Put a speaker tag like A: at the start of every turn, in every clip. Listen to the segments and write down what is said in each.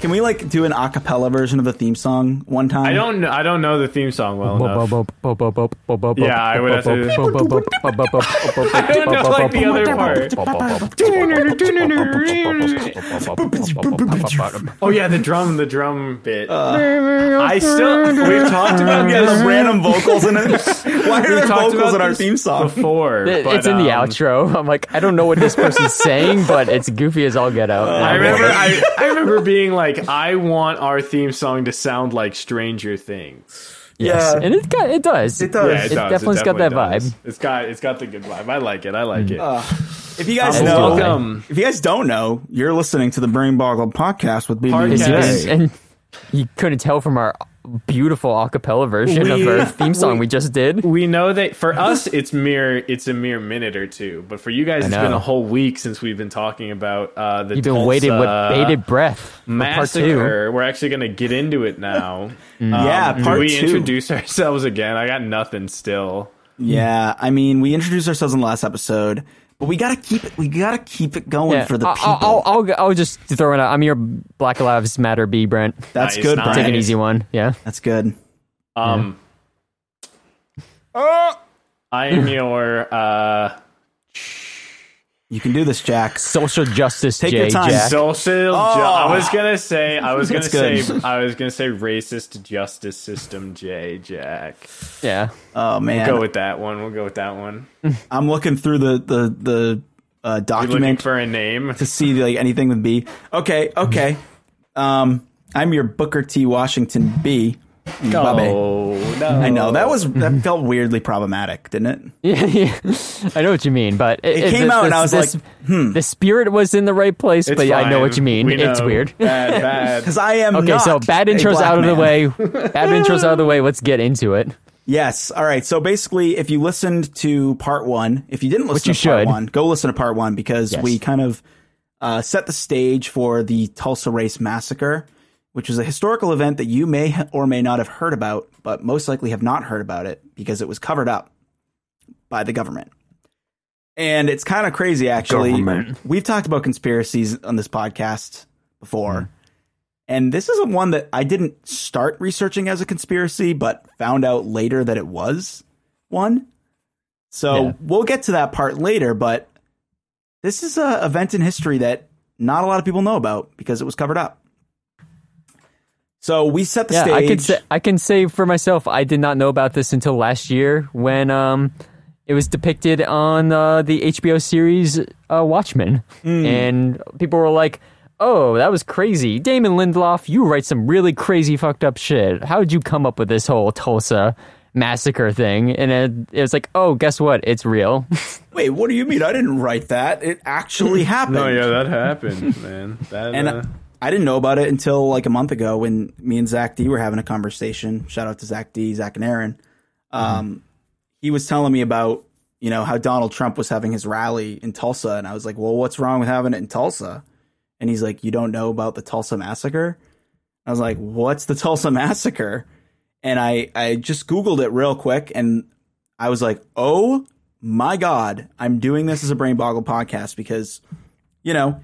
A: Can we like do an acapella version of the theme song one time?
B: I don't. know- I don't know the theme song well enough. Yeah, I would have to. I don't know like the other part. Oh yeah, the drum, the drum bit. I still. We've talked about
A: Yeah,
B: this.
A: the random vocals in it. Why are there vocals in our theme song?
B: before.
C: It-
B: but,
C: it's in the
B: um,
C: outro. I'm like, I don't know what this person's saying, but it's goofy as all get out.
B: I remember. I, I remember being like, I want our theme song to sound like Stranger Things.
C: yes.
A: Yeah.
C: and it got, it does.
A: It does.
B: Yeah,
C: It
B: it, does.
C: definitely's
B: it
C: got that
B: definitely
C: vibe.
B: It's got. It's got the good vibe. I like it. I like mm. it.
A: Uh, if you guys know,
B: welcome.
A: if you guys don't know, you're listening to the Brain Boggled podcast with BB
B: Podcast.
C: Is
A: and
C: and you couldn't tell from our beautiful acapella version
B: We-
C: of our theme song we, just did.
B: we know that for us it's mere it's a mere minute or two, but for you guys it's been a whole week since we've been talking about uh, the
C: You've been
B: Tulsa
C: waiting with bated breath for part two.
B: massacre. We're actually going to get into it now. Um,
A: Yeah,
B: do
A: part
B: we
A: two.
B: introduce ourselves again? I got nothing still.
A: Yeah, I mean, we introduced ourselves in the last episode, but we gotta keep it. We gotta keep it going
C: Yeah,
A: for the
C: I'll,
A: people.
C: I'll, I'll, I'll just throw it out. I'm your Black Lives Matter B, Brent.
A: That's
B: Nice,
A: good,
B: nice.
C: Take an easy one. Yeah.
A: That's good.
B: Um, I am your uh,
A: You can do this, Jack.
C: Social justice,
A: Take
C: Jay,
A: your time.
C: Jack.
B: social. ju- I was gonna say. I was gonna say. I was gonna say racist justice system. J Jack.
C: yeah.
A: Oh man, We'll
B: Go with that one. We'll go with that one.
A: I'm looking through the the the uh,
B: You're looking
A: document
B: for a name.
A: to see like anything with B. Okay, okay. Um, I'm your Booker T. Washington B. Bobby.
B: Oh no!
A: I know that was that felt weirdly problematic, didn't it?
C: Yeah, yeah. I know what you mean, but it,
A: It came
C: the-
A: out and I was
C: this-
A: like, hmm.
C: the spirit was in the right place,
B: It's
C: but yeah, I know what you mean.
B: We
C: It's
B: know.
C: weird.
B: Bad, bad.
A: Because I am
C: Okay,
A: not
C: so bad
A: a
C: intros out of the way. Bad intros out of the way. Let's get into it.
A: Yes. All right. So basically, if you listened to part one, if you didn't listen
C: you
A: to part
C: should.
A: one, go listen to part one because
C: Yes.
A: we kind of uh, set the stage for the Tulsa Race Massacre, which was a historical event that you may or may not have heard about, but most likely have not heard about it because it was covered up by the government. And it's kind of crazy, actually.
C: Government.
A: We've talked about conspiracies on this podcast before. Mm-hmm. And this isn't one that I didn't start researching as a conspiracy, but found out later that it was one. So
C: Yeah.
A: we'll get to that part later, but this is a event in history that not a lot of people know about because it was covered up. So we set the
C: Yeah,
A: stage.
C: I can say I can say for myself, I did not know about this until last year when um it was depicted on uh, the HBO series uh, Watchmen,
A: Hmm.
C: and people were like. Oh, that was crazy. Damon Lindelof, you write some really crazy fucked up shit. How did you come up with this whole Tulsa massacre thing? And it, it was like, oh, guess what? It's real.
A: Wait, what do you mean? I didn't write that. It actually happened.
B: No, yeah, that happened, man. That
A: And
B: uh,
A: I didn't know about it until like a month ago when me and Zach D were having a conversation. Shout out to Zach D, Zach and Aaron. Um, He was telling me about you know how Donald Trump was having his rally in Tulsa, and I was like, "Well, what's wrong with having it in Tulsa?" And he's like, "You don't know about the Tulsa massacre?" I was like, "What's the Tulsa massacre?" And I I just googled it real quick, and I was like, "Oh my god, I'm doing this as a Brain Boggled podcast because." You know,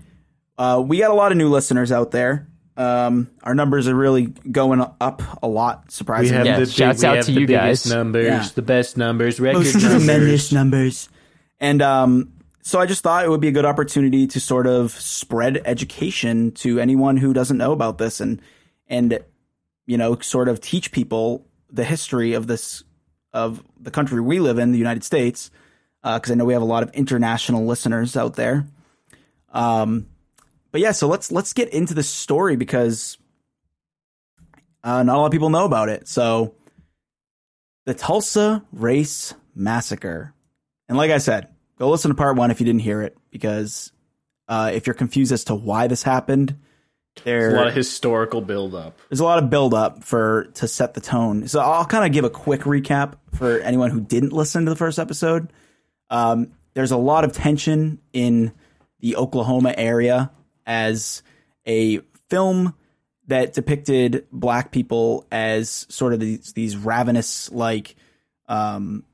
A: uh, we got a lot of new listeners out there. Um, our numbers are really going up a lot,
B: we
A: surprisingly.
B: have
C: Yeah,
B: the
C: shouts
B: we
C: out
B: have
C: to
B: the
C: you guys.
B: numbers,
A: Yeah.
B: the best numbers, record
A: Most
B: numbers.
A: tremendous numbers. And um, so I just thought it would be a good opportunity to sort of spread education to anyone who doesn't know about this and and you know sort of teach people the history of this of the country we live in, the United States, because I know we have a lot of international listeners out there. Um, but yeah, so let's let's get into the story because uh, not a lot of people know about it. So the Tulsa Race Massacre. And like I said, go listen to part one if you didn't hear it, because uh, if you're confused as to why this happened, there,
B: a lot of historical buildup.
A: there's a lot of build up for to set the tone. So I'll kind of give a quick recap for anyone who didn't listen to the first episode. Um, there's a lot of tension in the Oklahoma area as a film that depicted black people as sort of these these ravenous like um,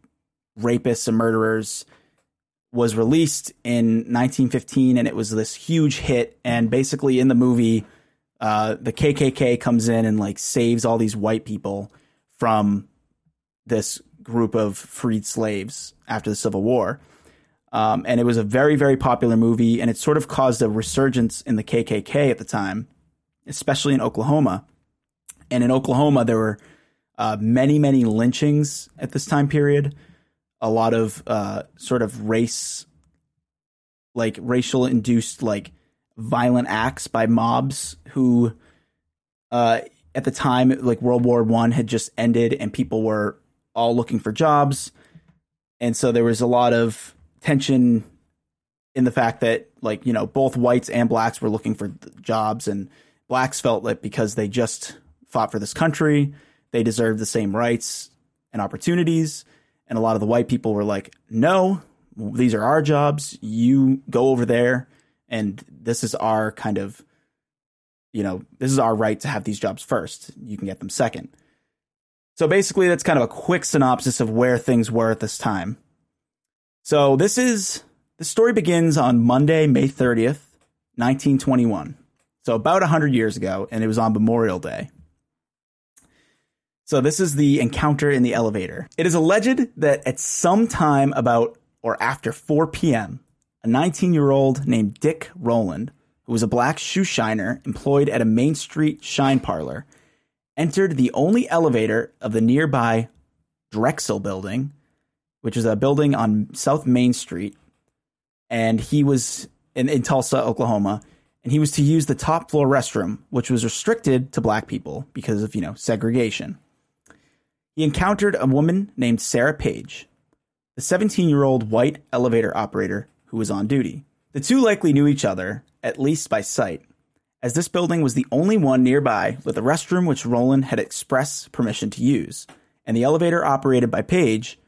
A: rapists and murderers was released in 1915 and it was this huge hit. And basically, in the movie, uh, the KKK comes in and like saves all these white people from this group of freed slaves after the Civil War. Um, and it was a very, very popular movie, and it sort of caused a resurgence in the KKK at the time, especially in Oklahoma. And in Oklahoma, there were uh, many, many lynchings at this time period. A lot of uh, sort of race, like racial induced, like violent acts by mobs who, uh, at the time, like World War One had just ended, and people were all looking for jobs, and so there was a lot of tension in the fact that like you know both whites and blacks were looking for jobs and blacks felt that because they just fought for this country they deserved the same rights and opportunities. And a lot of the white people were like no these are our jobs. You go over there and this is our kind of you know this is our right to have these jobs first. You can get them second. So basically that's kind of a quick synopsis of where things were at this time so this is the story begins on Monday, May 30th, 1921. So about 100 years ago, and it was on Memorial Day. So this is the encounter in the elevator. It is alleged that at some time about or after 4 p.m., a 19 year old named Dick Rowland, who was a black shoe shiner employed at a Main Street shine parlor, entered the only elevator of the nearby Drexel building which is a building on South Main Street, and he was in, in Tulsa, Oklahoma, and he was to use the top floor restroom, which was restricted to black people because of you know segregation. He encountered a woman named Sarah Page, the 17 year old white elevator operator who was on duty. The two likely knew each other, at least by sight, as this building was the only one nearby with a restroom which Rowland had express permission to use, and the elevator operated by Page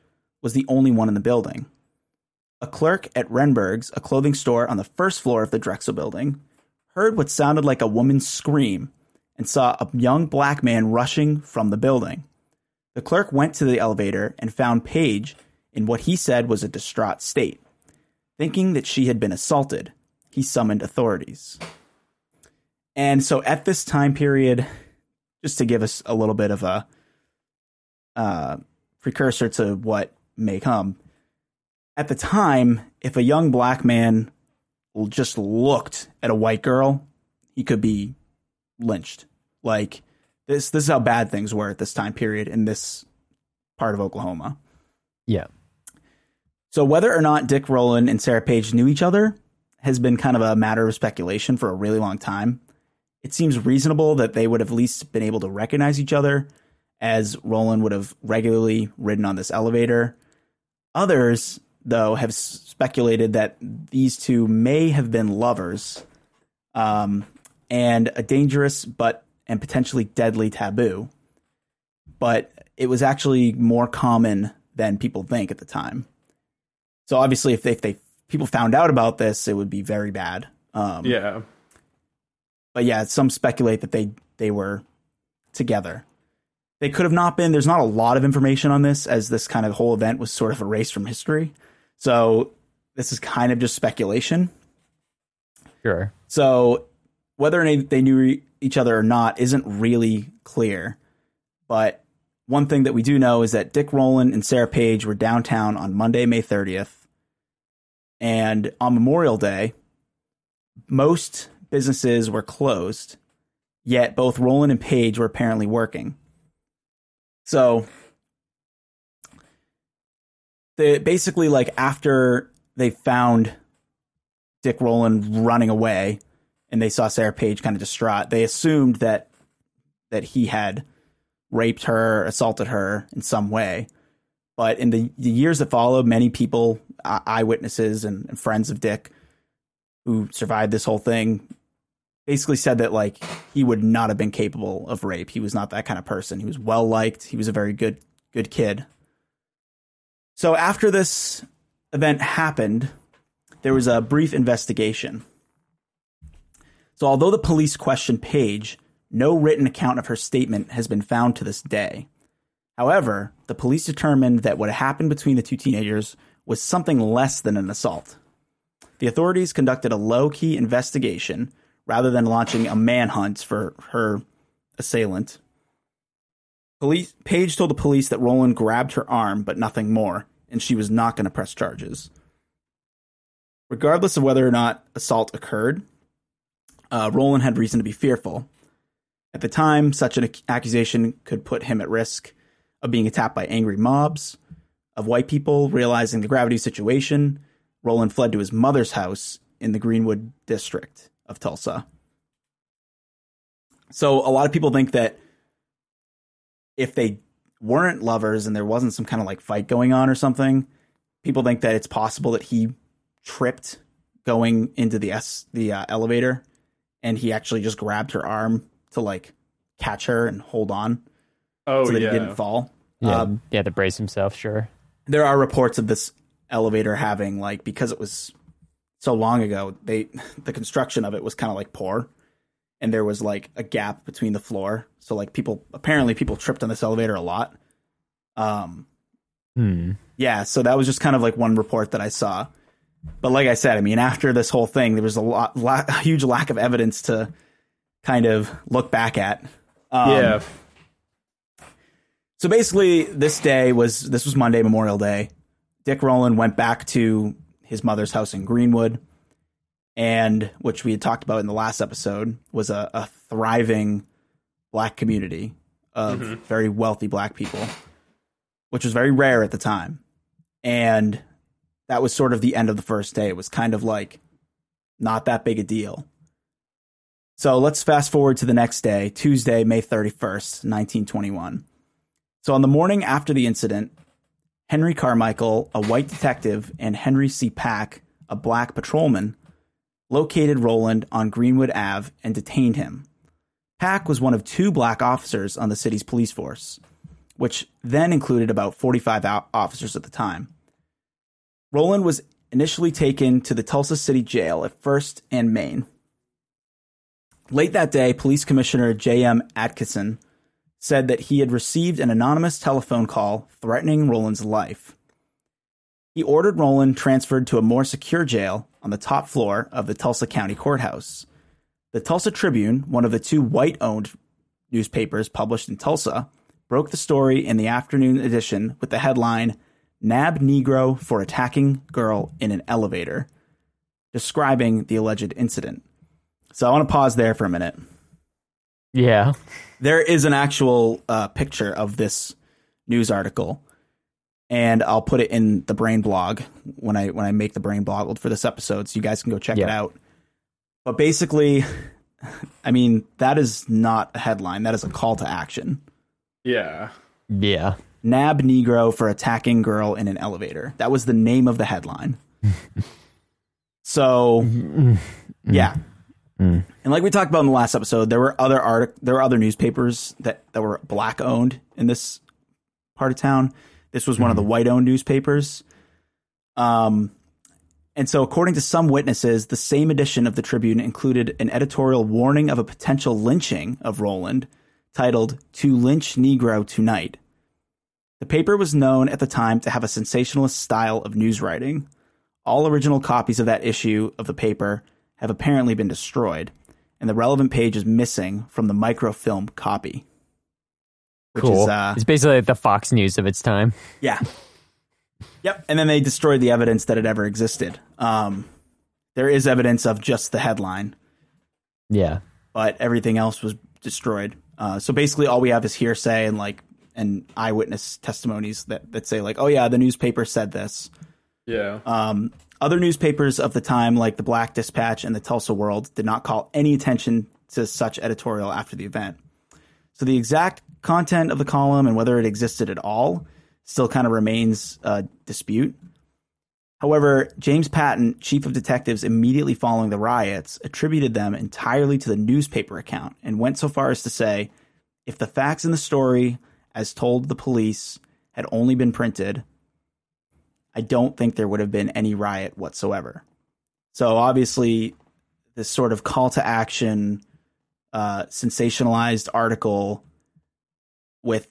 A: was the only one in the building. A clerk at Renberg's, a clothing store on the first floor of the Drexel building, heard what sounded like a woman's scream and saw a young black man rushing from the building. The clerk went to the elevator and found Page in what he said was a distraught state. Thinking that she had been assaulted, he summoned authorities. And so at this time period, just to give us a little bit of a uh, precursor to what may come. At the time, if a young black man just looked at a white girl, he could be lynched. Like this this is how bad things were at this time period in this part of Oklahoma.
C: Yeah.
A: So whether or not Dick Rowland and Sarah Page knew each other has been kind of a matter of speculation for a really long time. It seems reasonable that they would have at least been able to recognize each other as Rowland would have regularly ridden on this elevator Others, though, have speculated that these two may have been lovers, um, and a dangerous but and potentially deadly taboo. But it was actually more common than people think at the time. So obviously, if they, if they people found out about this, it would be very bad.
B: Um, yeah.
A: But yeah, some speculate that they they were together. They could have not been. There's not a lot of information on this, as this kind of whole event was sort of erased from history. So this is kind of just speculation.
C: Sure.
A: So whether or not they knew each other or not isn't really clear. But one thing that we do know is that Dick Rowland and Sarah Page were downtown on Monday, May 30th. And on Memorial Day, most businesses were closed, yet both Rowland and Page were apparently working. So they basically like after they found Dick Rowland running away and they saw Sarah Page kind of distraught, they assumed that that he had raped her, assaulted her in some way. But in the, the years that followed, many people, eyewitnesses and, and friends of Dick, who survived this whole thing, basically said that like he would not have been capable of rape. He was not that kind of person. He was well liked. He was a very good good kid. So after this event happened, there was a brief investigation. So although the police questioned Page, no written account of her statement has been found to this day. However, the police determined that what happened between the two teenagers was something less than an assault. The authorities conducted a low key investigation rather than launching a manhunt for her assailant. Police, Page told the police that Rowland grabbed her arm, but nothing more, and she was not going to press charges. Regardless of whether or not assault occurred, uh, Rowland had reason to be fearful. At the time, such an accusation could put him at risk of being attacked by angry mobs, of white people realizing the gravity of the situation. Rowland fled to his mother's house in the Greenwood district of Tulsa. So a lot of people think that if they weren't lovers and there wasn't some kind of like fight going on or something, people think that it's possible that he tripped going into the S the uh, elevator and he actually just grabbed her arm to like catch her and hold on.
B: Oh,
A: so that
B: yeah.
A: he didn't fall.
C: Yeah, um, yeah, to brace himself. Sure.
A: There are reports of this elevator having like because it was so long ago, they the construction of it was kind of like poor, and there was like a gap between the floor. So like people apparently people tripped on this elevator a lot. Um,
C: hmm.
A: yeah. So that was just kind of like one report that I saw. But like I said, I mean, after this whole thing, there was a lot, lot a huge lack of evidence to kind of look back at.
B: Um, yeah.
A: So basically, this day was this was Monday, Memorial Day. Dick Rowland went back to his mother's house in Greenwood, and which we had talked about in the last episode was a, a thriving black community of mm-hmm. very wealthy black people, which was very rare at the time. And that was sort of the end of the first day. It was kind of like not that big a deal. So let's fast forward to the next day, Tuesday, May 31st, 1921. So on the morning after the incident, Henry Carmichael, a white detective, and Henry C. Pack, a black patrolman, located Rowland on Greenwood Ave and detained him. Pack was one of two black officers on the city's police force, which then included about 45 officers at the time. Rowland was initially taken to the Tulsa City Jail at First and Main. Late that day, Police Commissioner J.M. Atkinson said that he had received an anonymous telephone call threatening Rowland's life. He ordered Rowland transferred to a more secure jail on the top floor of the Tulsa County Courthouse. The Tulsa Tribune, one of the two white owned newspapers published in Tulsa, broke the story in the afternoon edition with the headline Nab Negro for attacking girl in an elevator, describing the alleged incident. So I want to pause there for a minute.
C: Yeah.
A: There is an actual uh, picture of this news article, and I'll put it in the Brain blog when I when I make the Brain blog for this episode, so you guys can go check yeah. it out. But basically, I mean that is not a headline; that is a call to action.
B: Yeah.
C: Yeah.
A: Nab Negro for attacking girl in an elevator. That was the name of the headline. so, yeah. Mm. And like we talked about in the last episode, there were other art there were other newspapers that, that were black owned in this part of town. This was one of the mm-hmm. white owned newspapers. Um and so according to some witnesses, the same edition of the Tribune included an editorial warning of a potential lynching of Rowland titled To Lynch Negro Tonight. The paper was known at the time to have a sensationalist style of news writing. All original copies of that issue of the paper have apparently been destroyed, and the relevant page is missing from the microfilm copy.
C: cool. Is, uh, it's basically like the Fox News of its time.
A: Yeah. Yep. And then they destroyed the evidence that it ever existed. Um, there is evidence of just the headline.
C: Yeah.
A: But everything else was destroyed. Uh, so basically, all we have is hearsay and like and eyewitness testimonies that that say like, oh yeah, the newspaper said this.
B: Yeah.
A: Um, other newspapers of the time, like the Black Dispatch and the Tulsa World, did not call any attention to such editorial after the event. So the exact content of the column and whether it existed at all still kind of remains a dispute. However, James Patton, chief of detectives immediately following the riots, attributed them entirely to the newspaper account and went so far as to say if the facts in the story, as told the police, had only been printed, I don't think there would have been any riot whatsoever. So obviously, this sort of call to action, uh, sensationalized article with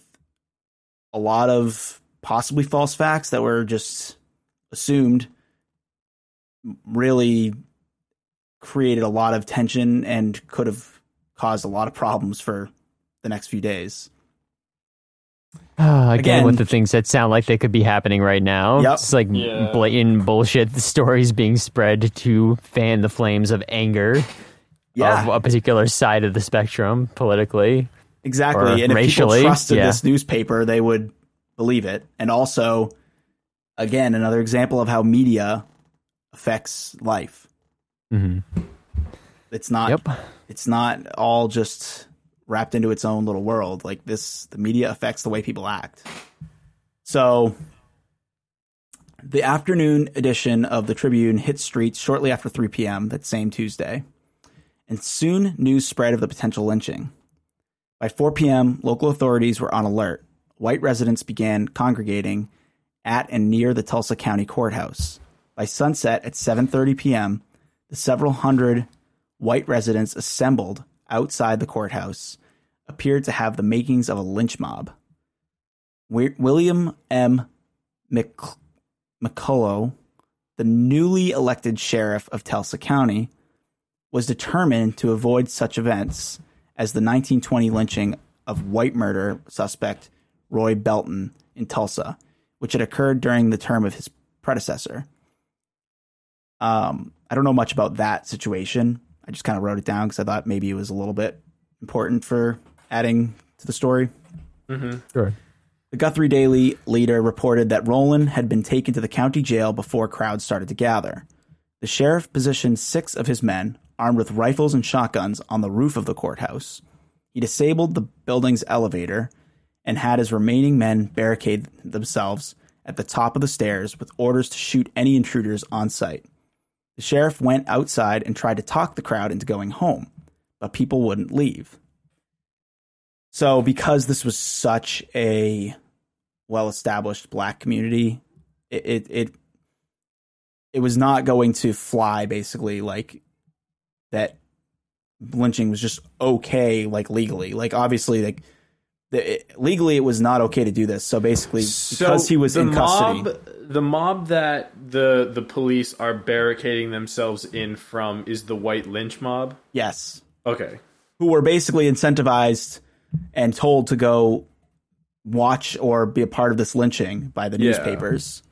A: a lot of possibly false facts that were just assumed really created a lot of tension and could have caused a lot of problems for the next few days.
C: Uh, again, again, with the things that sound like they could be happening right now.
A: Yep.
C: It's like yeah. blatant bullshit. The stories being spread to fan the flames of anger yeah. of a particular side of the spectrum politically.
A: Exactly. And racially. if people trusted yeah. this newspaper, they would believe it. And also, again, another example of how media affects life.
C: Mm-hmm.
A: It's not. Yep. It's not all just wrapped into its own little world. Like this, the media affects the way people act. So, the afternoon edition of the Tribune hit streets shortly after 3 p.m. that same Tuesday, and soon news spread of the potential lynching. By 4 p.m., local authorities were on alert. White residents began congregating at and near the Tulsa County Courthouse. By sunset at 7:30 p.m., the several hundred white residents assembled outside the courthouse appeared to have the makings of a lynch mob. William M. McCullough, the newly elected sheriff of Tulsa County, was determined to avoid such events as the 1920 lynching of white murder suspect Roy Belton in Tulsa, which had occurred during the term of his predecessor. Um, I don't know much about that situation. I just kind of wrote it down because I thought maybe it was a little bit important for adding to the story.
B: Mm-hmm.
C: Sure.
A: The Guthrie Daily leader reported that Rowland had been taken to the county jail before crowds started to gather. The sheriff positioned six of his men, armed with rifles and shotguns, on the roof of the courthouse. He disabled the building's elevator and had his remaining men barricade themselves at the top of the stairs with orders to shoot any intruders on sight. The sheriff went outside and tried to talk the crowd into going home, but people wouldn't leave. So, because this was such a well established black community, it, it, it it was not going to fly basically like that lynching was just okay like legally. Like obviously like the, it, legally it was not okay to do this. So basically so because he was in
B: mob,
A: custody
B: the mob that the the police are barricading themselves in from is the white lynch mob
A: yes
B: okay
A: who were basically incentivized and told to go watch or be a part of this lynching by the newspapers yeah.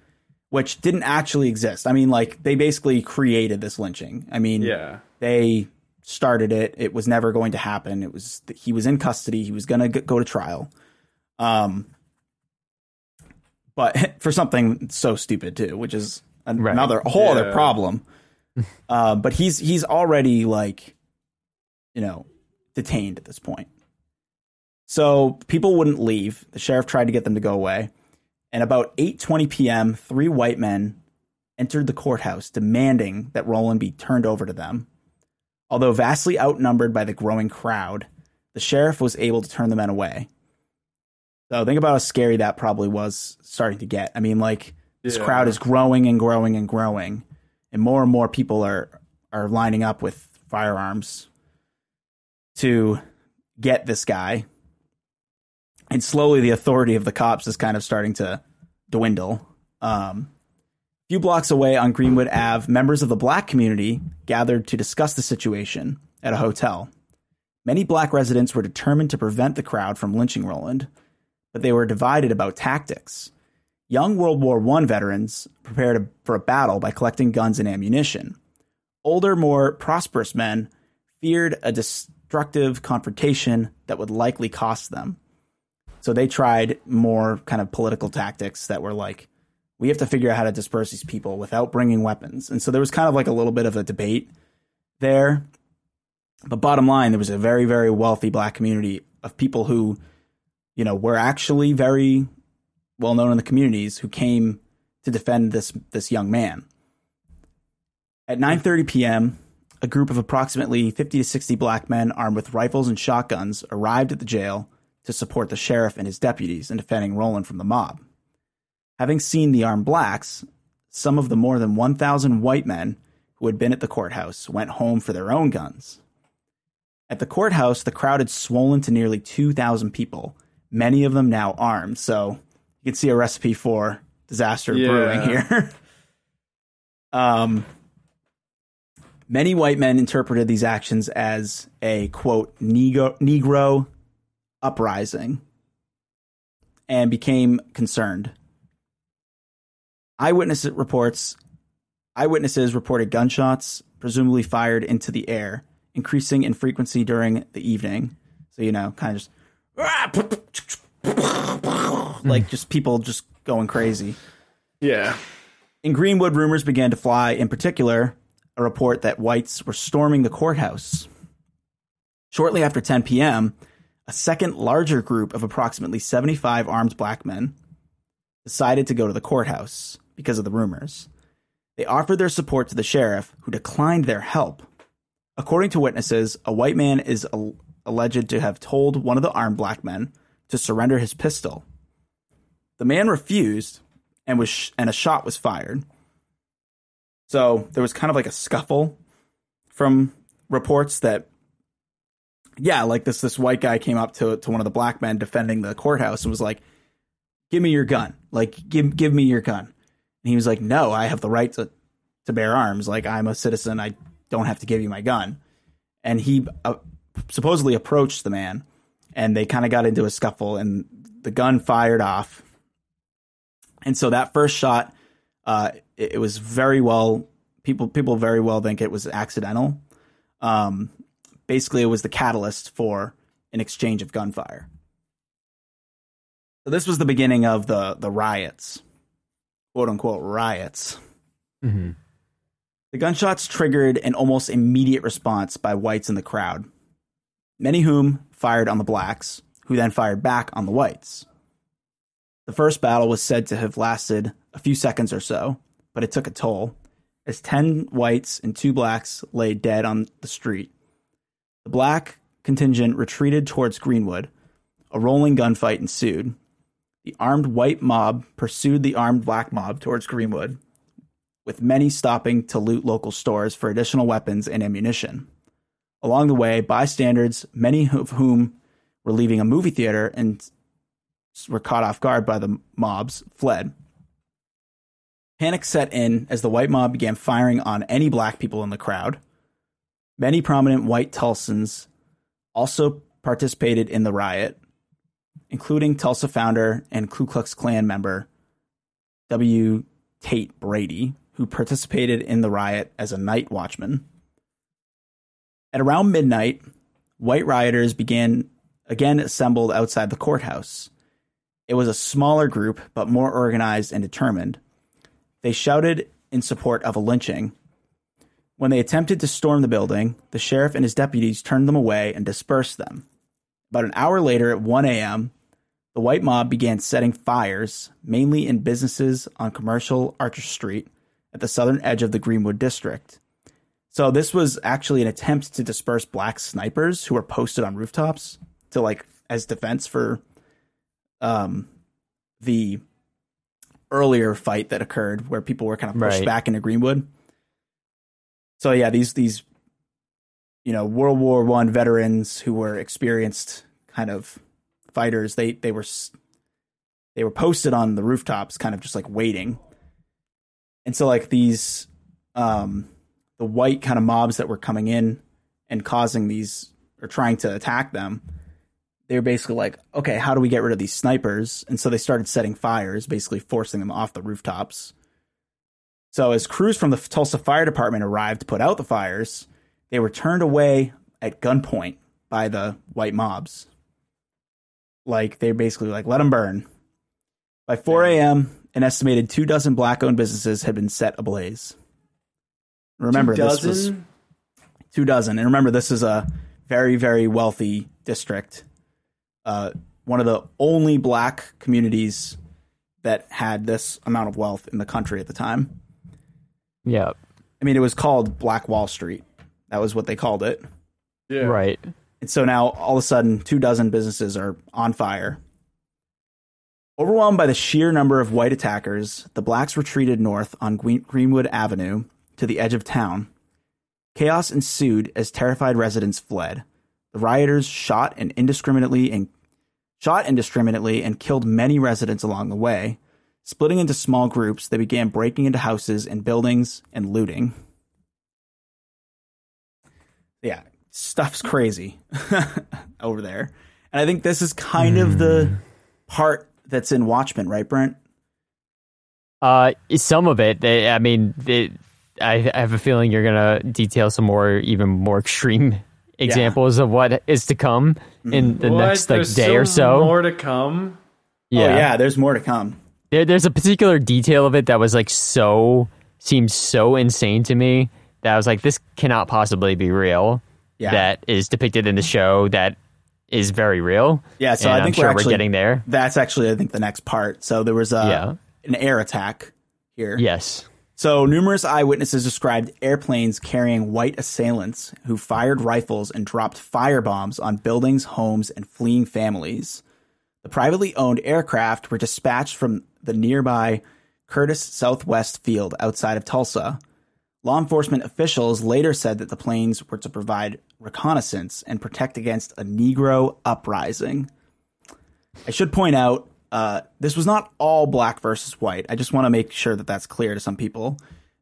A: which didn't actually exist i mean like they basically created this lynching i mean
B: yeah
A: they started it. It was never going to happen. It was he was in custody. He was going to go to trial. Um, but for something so stupid too, which is another right. whole yeah. other problem. uh, but he's he's already like, you know, detained at this point. So people wouldn't leave. The sheriff tried to get them to go away. And about 8:20 p.m., three white men entered the courthouse demanding that Rowland be turned over to them. Although vastly outnumbered by the growing crowd, the sheriff was able to turn the men away. So think about how scary that probably was starting to get. I mean, like this yeah. crowd is growing and growing and growing, and more and more people are are lining up with firearms to get this guy. And slowly, the authority of the cops is kind of starting to dwindle. Um, few blocks away on Greenwood Ave, members of the black community gathered to discuss the situation at a hotel. Many black residents were determined to prevent the crowd from lynching Rowland, but they were divided about tactics. Young World War I veterans prepared for a battle by collecting guns and ammunition. Older, more prosperous men feared a destructive confrontation that would likely cost them. So they tried more kind of political tactics that were like, we have to figure out how to disperse these people without bringing weapons. And so there was kind of like a little bit of a debate there. But bottom line, there was a very, very wealthy black community of people who, you know, were actually very well known in the communities who came to defend this this young man. At 9:30 p.m., a group of approximately 50 to 60 black men armed with rifles and shotguns arrived at the jail to support the sheriff and his deputies in defending Rowland from the mob. Having seen the armed blacks, some of the more than 1,000 white men who had been at the courthouse went home for their own guns. At the courthouse, the crowd had swollen to nearly 2,000 people, many of them now armed. So you can see a recipe for disaster yeah. brewing here. Um, many white men interpreted these actions as a quote Negro, Negro uprising and became concerned. Eyewitness reports eyewitnesses reported gunshots presumably fired into the air, increasing in frequency during the evening. So you know, kind of just like just people just going crazy.
B: Yeah.
A: In Greenwood, rumors began to fly, in particular, a report that whites were storming the courthouse. Shortly after 10 p.m., a second larger group of approximately 75 armed black men decided to go to the courthouse because of the rumors. They offered their support to the sheriff, who declined their help. According to witnesses, a white man is alleged to have told one of the armed black men to surrender his pistol. The man refused, and was sh- and a shot was fired. So there was kind of like a scuffle from reports that yeah, like this this white guy came up to to one of the black men defending the courthouse and was like, "Give me your gun. Like give give me your gun." And he was like, "No, I have the right to to bear arms. Like I'm a citizen. I don't have to give you my gun." And he uh, supposedly approached the man and they kind of got into a scuffle and the gun fired off and so that first shot, uh, it, it, was very well. People people very well think it was accidental. Um, basically, it was the catalyst for an exchange of gunfire. So this was the beginning of the the riots, quote unquote riots. Mm-hmm. The gunshots triggered an almost immediate response by whites in the crowd, many whom fired on the blacks, who then fired back on the whites. The first battle was said to have lasted a few seconds or so, but it took a toll, as 10 whites and 2 blacks lay dead on the street. The black contingent retreated towards Greenwood. A rolling gunfight ensued. The armed white mob pursued the armed black mob towards Greenwood, with many stopping to loot local stores for additional weapons and ammunition. Along the way, bystanders, many of whom were leaving a movie theater and were caught off guard by the mobs, fled. Panic set in as the white mob began firing on any black people in the crowd. Many prominent white Tulsans also participated in the riot, including Tulsa founder and Ku Klux Klan member W. Tate Brady, who participated in the riot as a night watchman. At around midnight, white rioters began again assembled outside the courthouse. It was a smaller group, but more organized and determined. They shouted in support of a lynching. When they attempted to storm the building, the sheriff and his deputies turned them away and dispersed them. About an hour later, at 1 a.m., the white mob began setting fires, mainly in businesses on commercial Archer Street at the southern edge of the Greenwood district. So this was actually an attempt to disperse black snipers who were posted on rooftops to like as defense for um, the earlier fight that occurred where people were kind of pushed right. back into Greenwood. So yeah, these these you know World War One veterans who were experienced kind of fighters, they they were they were posted on the rooftops, kind of just like waiting. And so like these um the white kind of mobs that were coming in and causing these or trying to attack them they were basically like, okay, how do we get rid of these snipers? And so they started setting fires, basically forcing them off the rooftops. So as crews from the Tulsa Fire Department arrived to put out the fires, they were turned away at gunpoint by the white mobs. Like they basically like let them burn. By 4 a.m., an estimated two dozen black-owned businesses had been set ablaze. Remember, this was two dozen, and remember, this is a very, very wealthy district uh, one of the only black communities that had this amount of wealth in the country at the time.
C: Yeah.
A: I mean, it was called Black Wall Street. That was what they called it.
C: Yeah. Right.
A: And so now all of a sudden, two dozen businesses are on fire. Overwhelmed by the sheer number of white attackers, the blacks retreated north on Greenwood Avenue to the edge of town. Chaos ensued as terrified residents fled. The rioters shot and indiscriminately and shot indiscriminately and killed many residents along the way. Splitting into small groups, they began breaking into houses and buildings and looting. Yeah, stuff's crazy over there. And I think this is kind mm. of the hmm. part that's in Watchmen, right, Brent?
C: Uh, some of it. They, I mean, they, I have a feeling you're gonna detail some more, even more extreme examples yeah. of what is to come in the what? next like there's day or so.
B: More to come.
A: Oh, yeah, oh, yeah. There's more to come.
C: There, there's a particular detail of it that was like so seems so insane to me that I was like, this cannot possibly be real. Yeah. That is depicted in the show that is very real.
A: Yeah, so
C: I
A: think
C: sure
A: we're, actually,
C: we're, getting there.
A: That's actually I think the next part. So there was a yeah. an air attack here.
C: Yes.
A: So numerous eyewitnesses described airplanes carrying white assailants who fired rifles and dropped firebombs on buildings, homes, and fleeing families. The privately owned aircraft were dispatched from the nearby Curtiss Southwest Field outside of Tulsa. Law enforcement officials later said that the planes were to provide reconnaissance and protect against a Negro uprising. I should point out uh, this was not all black versus white. I just want to make sure that that's clear to some people.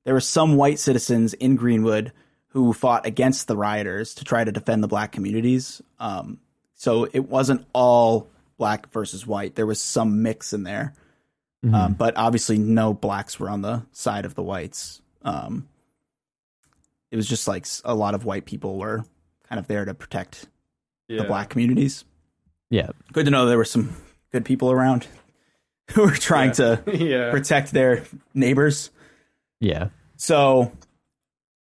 A: There were some white citizens in Greenwood who fought against the rioters to try to defend the black communities. Um, so it wasn't all black versus white. There was some mix in there, mm-hmm. um, but obviously no blacks were on the side of the whites. Um, it was just like a lot of white people were kind of there to protect yeah. the black communities.
C: Yeah.
A: Good to know there were some good people around who are trying yeah. to yeah. protect their neighbors.
C: Yeah.
A: So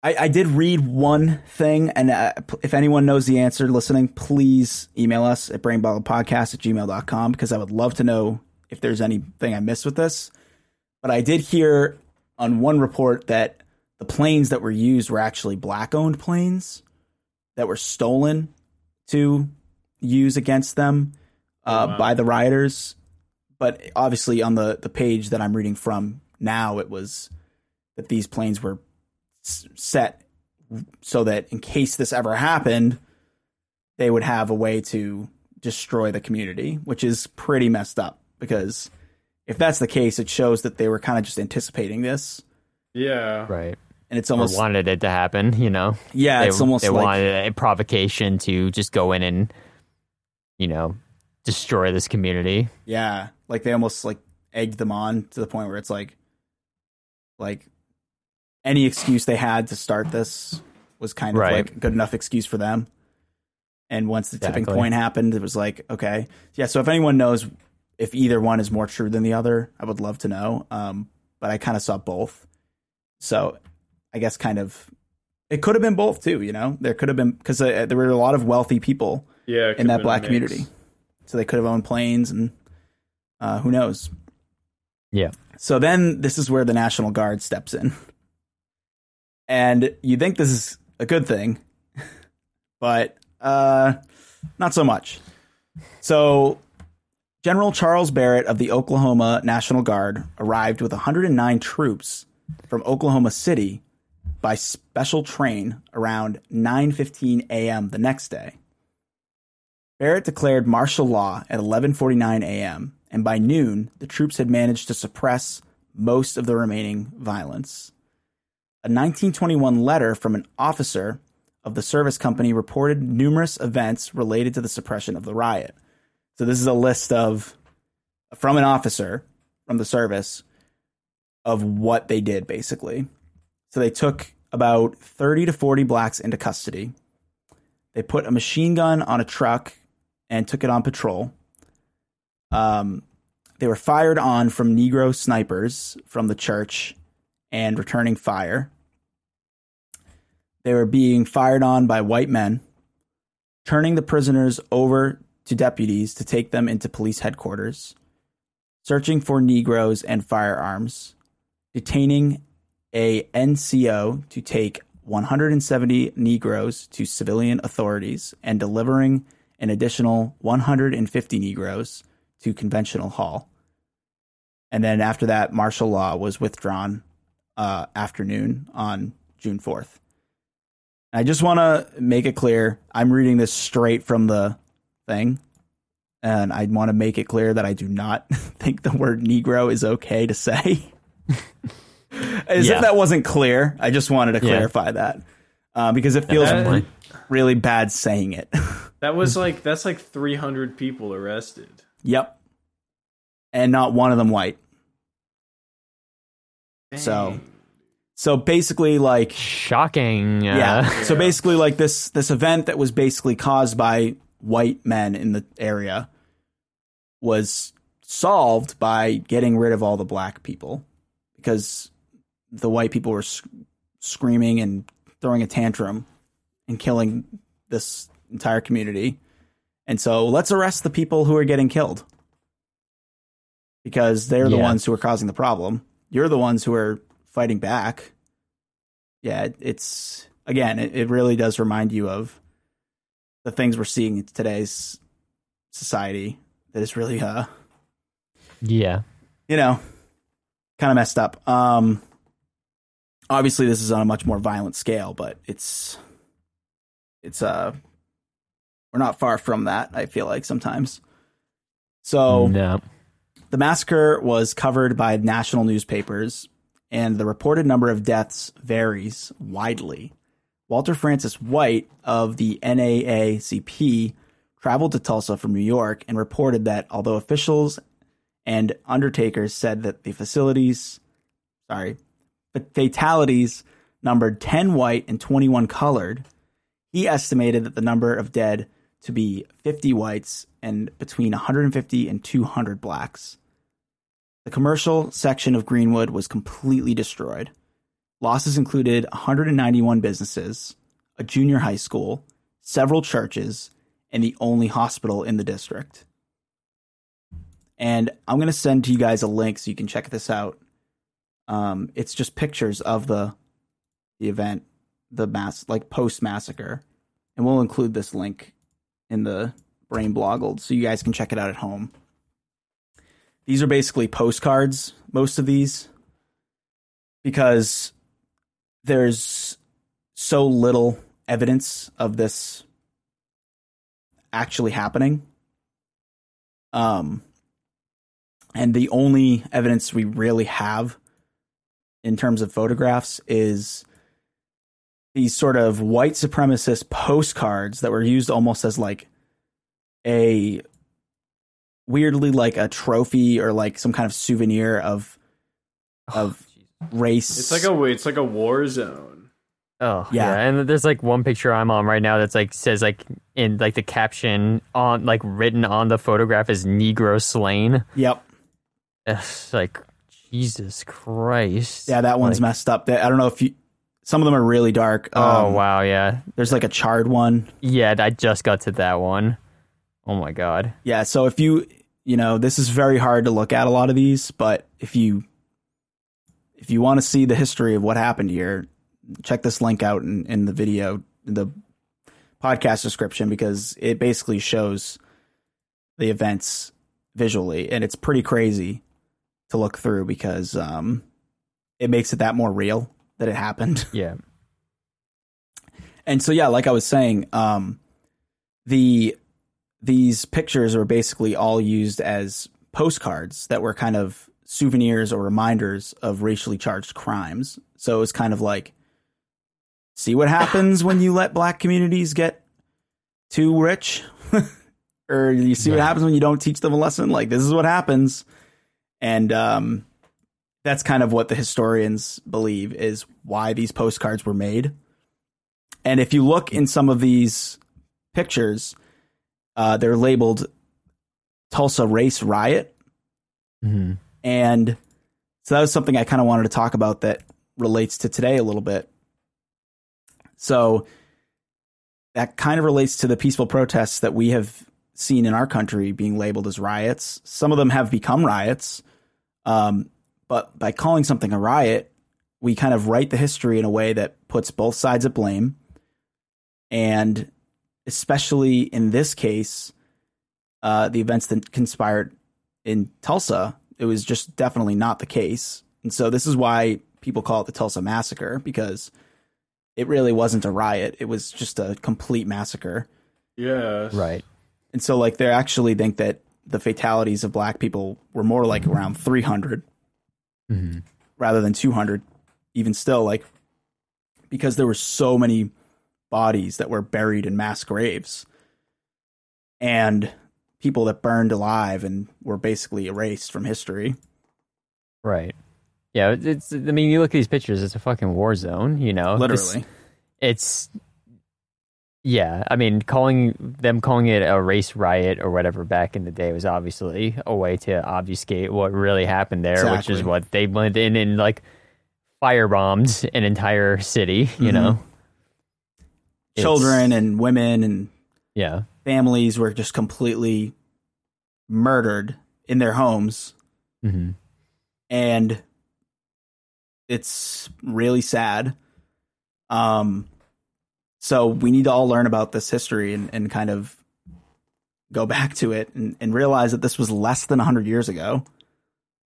A: I, I did read one thing, and uh, if anyone knows the answer listening, please email us at brainboggledpodcast at gmail.com because I would love to know if there's anything I missed with this. But I did hear on one report that the planes that were used were actually black owned planes that were stolen to use against them uh, oh, wow. by the rioters. But obviously, on the, the page that I'm reading from now, it was that these planes were set so that in case this ever happened, they would have a way to destroy the community, which is pretty messed up because if that's the case, it shows that they were kind of just anticipating this.
B: Yeah.
C: Right
A: and it's almost
C: or wanted it to happen. You know,
A: yeah,
C: they,
A: it's almost
C: they
A: like,
C: wanted a provocation to just go in and you know destroy this community.
A: Yeah, like they almost like egged them on to the point where it's like, like any excuse they had to start this was kind of right. like good enough excuse for them. And once the exactly. tipping point happened, it was like, okay, yeah. So if anyone knows if either one is more true than the other, I would love to know. Um, but I kind of saw both. So I guess kind of it could have been both too. You know, there could have been because uh, there were a lot of wealthy people
B: yeah,
A: in that black community, so they could have owned planes and uh, who knows.
C: Yeah.
A: So then this is where the National Guard steps in, and you think this is a good thing, but uh, not so much. So General Charles Barrett of the Oklahoma National Guard arrived with 109 troops from Oklahoma City by special train around 9:15 a.m. the next day. Barrett declared martial law at 11:49 a.m., and by noon, the troops had managed to suppress most of the remaining violence. A 1921 letter from an officer of the service company reported numerous events related to the suppression of the riot. So this is a list of from an officer from the service of what they did basically. So they took about 30 to 40 blacks into custody. They put a machine gun on a truck and took it on patrol. Um, they were fired on from Negro snipers from the church and returning fire. They were being fired on by white men, turning the prisoners over to deputies to take them into police headquarters, searching for Negroes and firearms, detaining a NCO to take 170 Negroes to civilian authorities and delivering an additional 150 Negroes to Conventional Hall. And then after that, martial law was withdrawn uh, afternoon on June 4th. I just want to make it clear I'm reading this straight from the thing. and I want to make it clear that I do not think the word Negro is okay to say. As yeah. if that wasn't clear, I just wanted to clarify yeah. that uh, because it feels really bad saying it.
B: that was like that's like 300 people arrested.
A: Yep, and not one of them white. Dang. So, so basically, like
C: shocking.
A: Uh, yeah. So basically, like this this event that was basically caused by white men in the area was solved by getting rid of all the black people because the white people were sc- screaming and throwing a tantrum and killing this entire community. And so let's arrest the people who are getting killed because they're the ones who are causing the problem. You're the ones who are fighting back. Yeah, it's again, it, it really does remind you of the things we're seeing in today's society that is really uh
C: yeah
A: you know kind of messed up um obviously this is on a much more violent scale but it's it's uh we're not far from that i feel like sometimes so
C: no.
A: the massacre was covered by national newspapers and the reported number of deaths varies widely Walter Francis White of the NAACP traveled to Tulsa from New York and reported that although officials and undertakers said that the facilities, sorry, fatalities numbered 10 white and 21 colored, he estimated that the number of dead to be 50 whites and between 150 and 200 blacks. The commercial section of Greenwood was completely destroyed. Losses included 191 businesses, a junior high school, several churches, and the only hospital in the district. And I'm going to send to you guys a link so you can check this out. Um, it's just pictures of the the event, the mass like post massacre, and we'll include this link in the Brain Boggled so you guys can check it out at home. These are basically postcards, most of these, because there's so little evidence of this actually happening. Um, and the only evidence we really have in terms of photographs is these sort of white supremacist postcards that were used almost as like a weirdly like a trophy or like some kind of souvenir of oh, of race.
B: It's like a it's like a war zone.
C: Oh yeah. yeah. and there's like one picture I'm on right now that's like says like in like the caption on like written on the photograph is Negro slain.
A: Yep.
C: It's like Jesus Christ.
A: Yeah, that one's like, messed up. I don't know if you. Some of them are really dark.
C: Oh um, wow, yeah.
A: There's like a charred one.
C: Yeah, I just got to that one. Oh my god.
A: Yeah, so if you you know this is very hard to look at a lot of these, but if you if you want to see the history of what happened here, check this link out in, in the video, in the podcast description, because it basically shows the events visually, and it's pretty crazy to look through because um, it makes it that more real that it happened.
C: Yeah.
A: And so yeah, like I was saying, um, the these pictures are basically all used as postcards that were kind of souvenirs or reminders of racially charged crimes. So it's kind of like, see what happens when you let black communities get too rich, or you see yeah. what happens when you don't teach them a lesson. Like this is what happens, and um, that's kind of what the historians believe is why these postcards were made. And if you look in some of these pictures, uh, they're labeled Tulsa Race Riot.
C: Mm-hmm.
A: And so that was something I kind of wanted to talk about that relates to today a little bit. So that kind of relates to the peaceful protests that we have seen in our country being labeled as riots. Some of them have become riots. Um, but by calling something a riot, we kind of write the history in a way that puts both sides at blame. And especially in this case, uh, the events that conspired in Tulsa it was just definitely not the case. And so this is why people call it the Tulsa Massacre because it really wasn't a riot. It was just a complete massacre.
B: Yeah.
C: Right.
A: And so like they actually think that the fatalities of black people were more like around 300 mm-hmm. rather than 200 even still like because there were so many bodies that were buried in mass graves and people that burned alive and were basically erased from history.
C: Right. Yeah, it's. I mean, you look at these pictures; it's a fucking war zone. You know,
A: literally.
C: It's, it's yeah, I mean, calling them calling it a race riot or whatever back in the day was obviously a way to obfuscate what really happened there, exactly. which is what they went in and like firebombed an entire city. You mm-hmm. know,
A: children it's, and women and
C: yeah,
A: families were just completely murdered in their homes,
C: mm-hmm.
A: and it's really sad. Um, so we need to all learn about this history and, and kind of go back to it and, and realize that this was less than 100 years ago.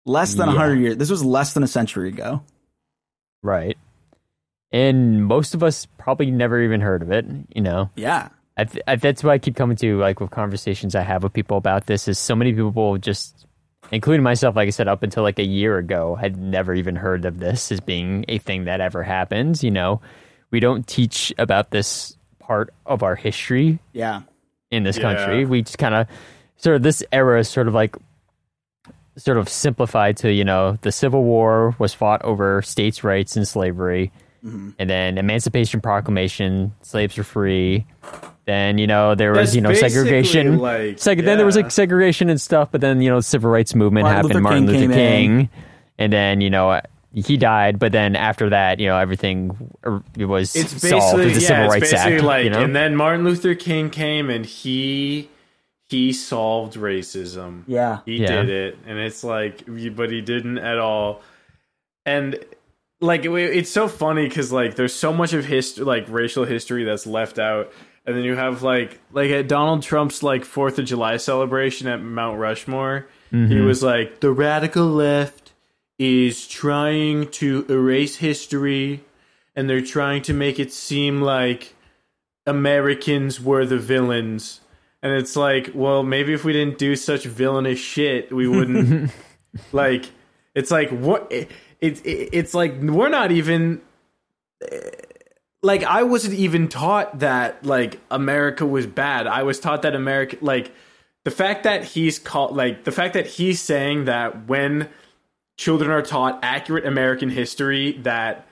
A: Less than yeah. 100 years. This was less than a century ago.
C: Right. And most of us probably never even heard of it, you know?
A: Yeah.
C: I th- I, that's why I keep coming to, like, with conversations I have with people about this, is so many people just, including myself, like I said, up until like a year ago, had never even heard of this as being a thing that ever happens, you know? We don't teach about this part of our history.
A: Yeah.
C: In this yeah. country, we just kind of sort of this era is sort of like sort of simplified to you know the Civil War was fought over states' rights and slavery, mm-hmm. and then Emancipation Proclamation, slaves were free. Then you know there was That's you know segregation. Like, Seg- yeah. Then there was like segregation and stuff, but then you know the civil rights movement Martin happened. Luther Martin King Luther King, in. and then you know he died, but then after that, you know, everything er, was it's solved with the yeah, Civil Rights Act. Like, you know?
B: And then Martin Luther King came and he he solved racism.
A: Yeah,
B: he
C: yeah.
B: did it, and it's like, but he didn't at all. And like, it, it's so funny because like, there's so much of history, like racial history, that's left out. And then you have like, like at Donald Trump's like Fourth of July celebration at Mount Rushmore, mm-hmm. he was like, the radical left is trying to erase history and they're trying to make it seem like Americans were the villains. And it's like, well, maybe if we didn't do such villainous shit, we wouldn't like it's like what it, it, it's like we're not even like I wasn't even taught that like America was bad. I was taught that America like the fact that he's called like the fact that he's saying that when children are taught accurate American history that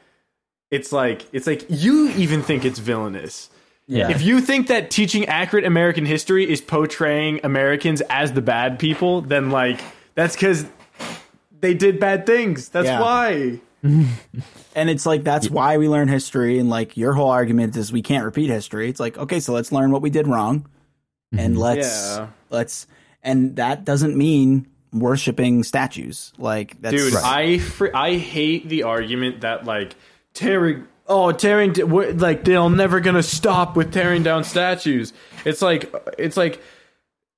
B: it's like it's like you even think it's villainous. Yeah. If you think that teaching accurate American history is portraying Americans as the bad people, then like that's because they did bad things. That's yeah. why.
A: and it's like that's why we learn history and like your whole argument is we can't repeat history. It's like, okay, so let's learn what we did wrong. And mm-hmm. let's yeah. let's and that doesn't mean worshiping statues. Like, that's,
B: dude, right. I fr- I hate the argument that like tearing oh tearing like they're never gonna stop with tearing down statues. It's like it's like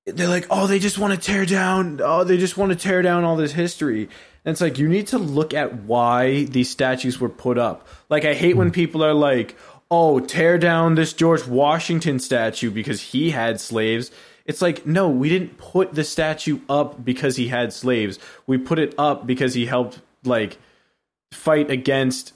B: they're like oh they just want to tear down oh they just want to tear down all this history. And it's like you need to look at why these statues were put up. Like I hate when people are like oh tear down this George Washington statue because he had slaves it's like, no, we didn't put the statue up because he had slaves. We put it up because he helped like fight against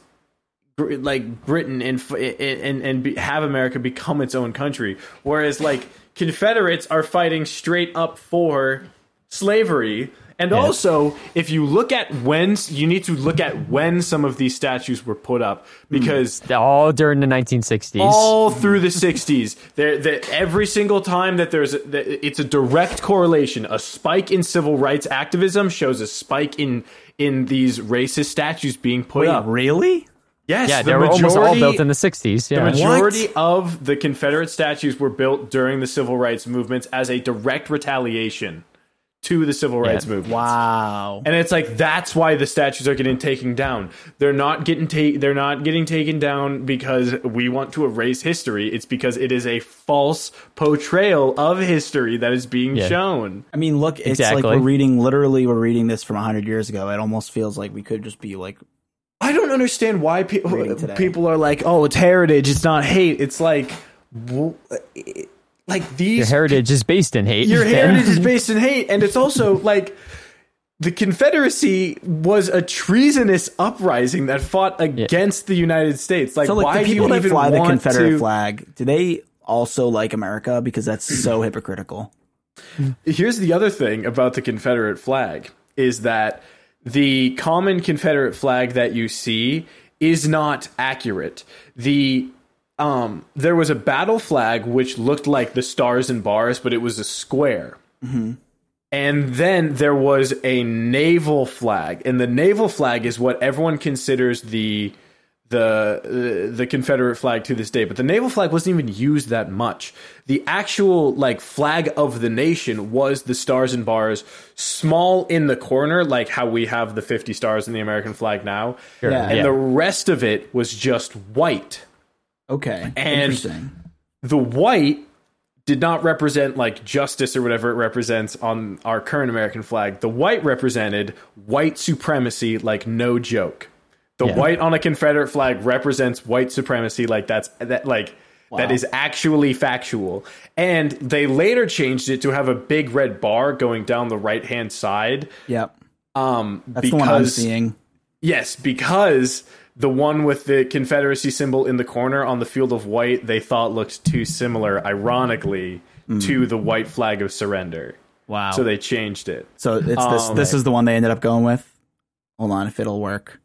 B: like Britain and and and have America become its own country. Whereas like Confederates are fighting straight up for slavery and yeah. also, if you look at when you need to look at when some of these statues were put up because
C: mm. all during the 1960s,
B: all through the 60s, there, every single time that there's a, it's a direct correlation. A spike in civil rights activism shows a spike in in these racist statues being put
A: Wait,
B: up.
A: Really?
B: Yes,
C: yeah, the they were almost all built in the 60s.
B: Yeah. The majority what? of the Confederate statues were built during the civil rights movements as a direct retaliation to the civil rights yeah. movement.
A: Wow.
B: And it's like that's why the statues are getting taken down. They're not getting ta- they're not getting taken down because we want to erase history. It's because it is a false portrayal of history that is being yeah. shown.
A: I mean, look, it's exactly. like we're reading literally we're reading this from 100 years ago. It almost feels like we could just be like
B: I don't understand why people people are like, "Oh, it's heritage, it's not hate." It's like like these
C: Your heritage is based in hate.
B: your heritage is based in hate and it's also like the confederacy was a treasonous uprising that fought against the united states like
A: So like
B: why
A: the
B: do
A: people
B: you
A: that
B: even
A: fly the Confederate
B: to
A: flag, do they also like America? Because that's so hypocritical.
B: here's the other thing about the confederate flag is that the common confederate flag that you see is not accurate the um there was a battle flag which looked like the stars and bars but it was a square And then there was a naval flag, and the naval flag is what everyone considers the the uh, the Confederate flag to this day. But the naval flag wasn't even used that much. The actual like flag of the nation was the stars and bars, small in the corner, like how we have the fifty stars in the American flag now.
A: Yeah.
B: And
C: Yeah.
B: the rest of it was just white.
A: Okay,
B: And-
A: interesting.
B: The white did not represent like justice or whatever it represents on our current American flag. The white represented white supremacy like no joke. The
C: Yeah.
B: white on a Confederate flag represents white supremacy like that's that like that is actually factual. And they later changed it to have a big red bar going down the right hand side.
A: Yep,
B: Um
A: that's the one I'm
B: because
A: seeing.
B: Yes, because the one with the Confederacy symbol in the corner on the field of white, they thought looked too similar, ironically, to the white flag of surrender.
A: Wow.
B: So they changed it.
A: So it's this.
B: Um,
A: this is the one they ended up going with. Hold on, if it'll work.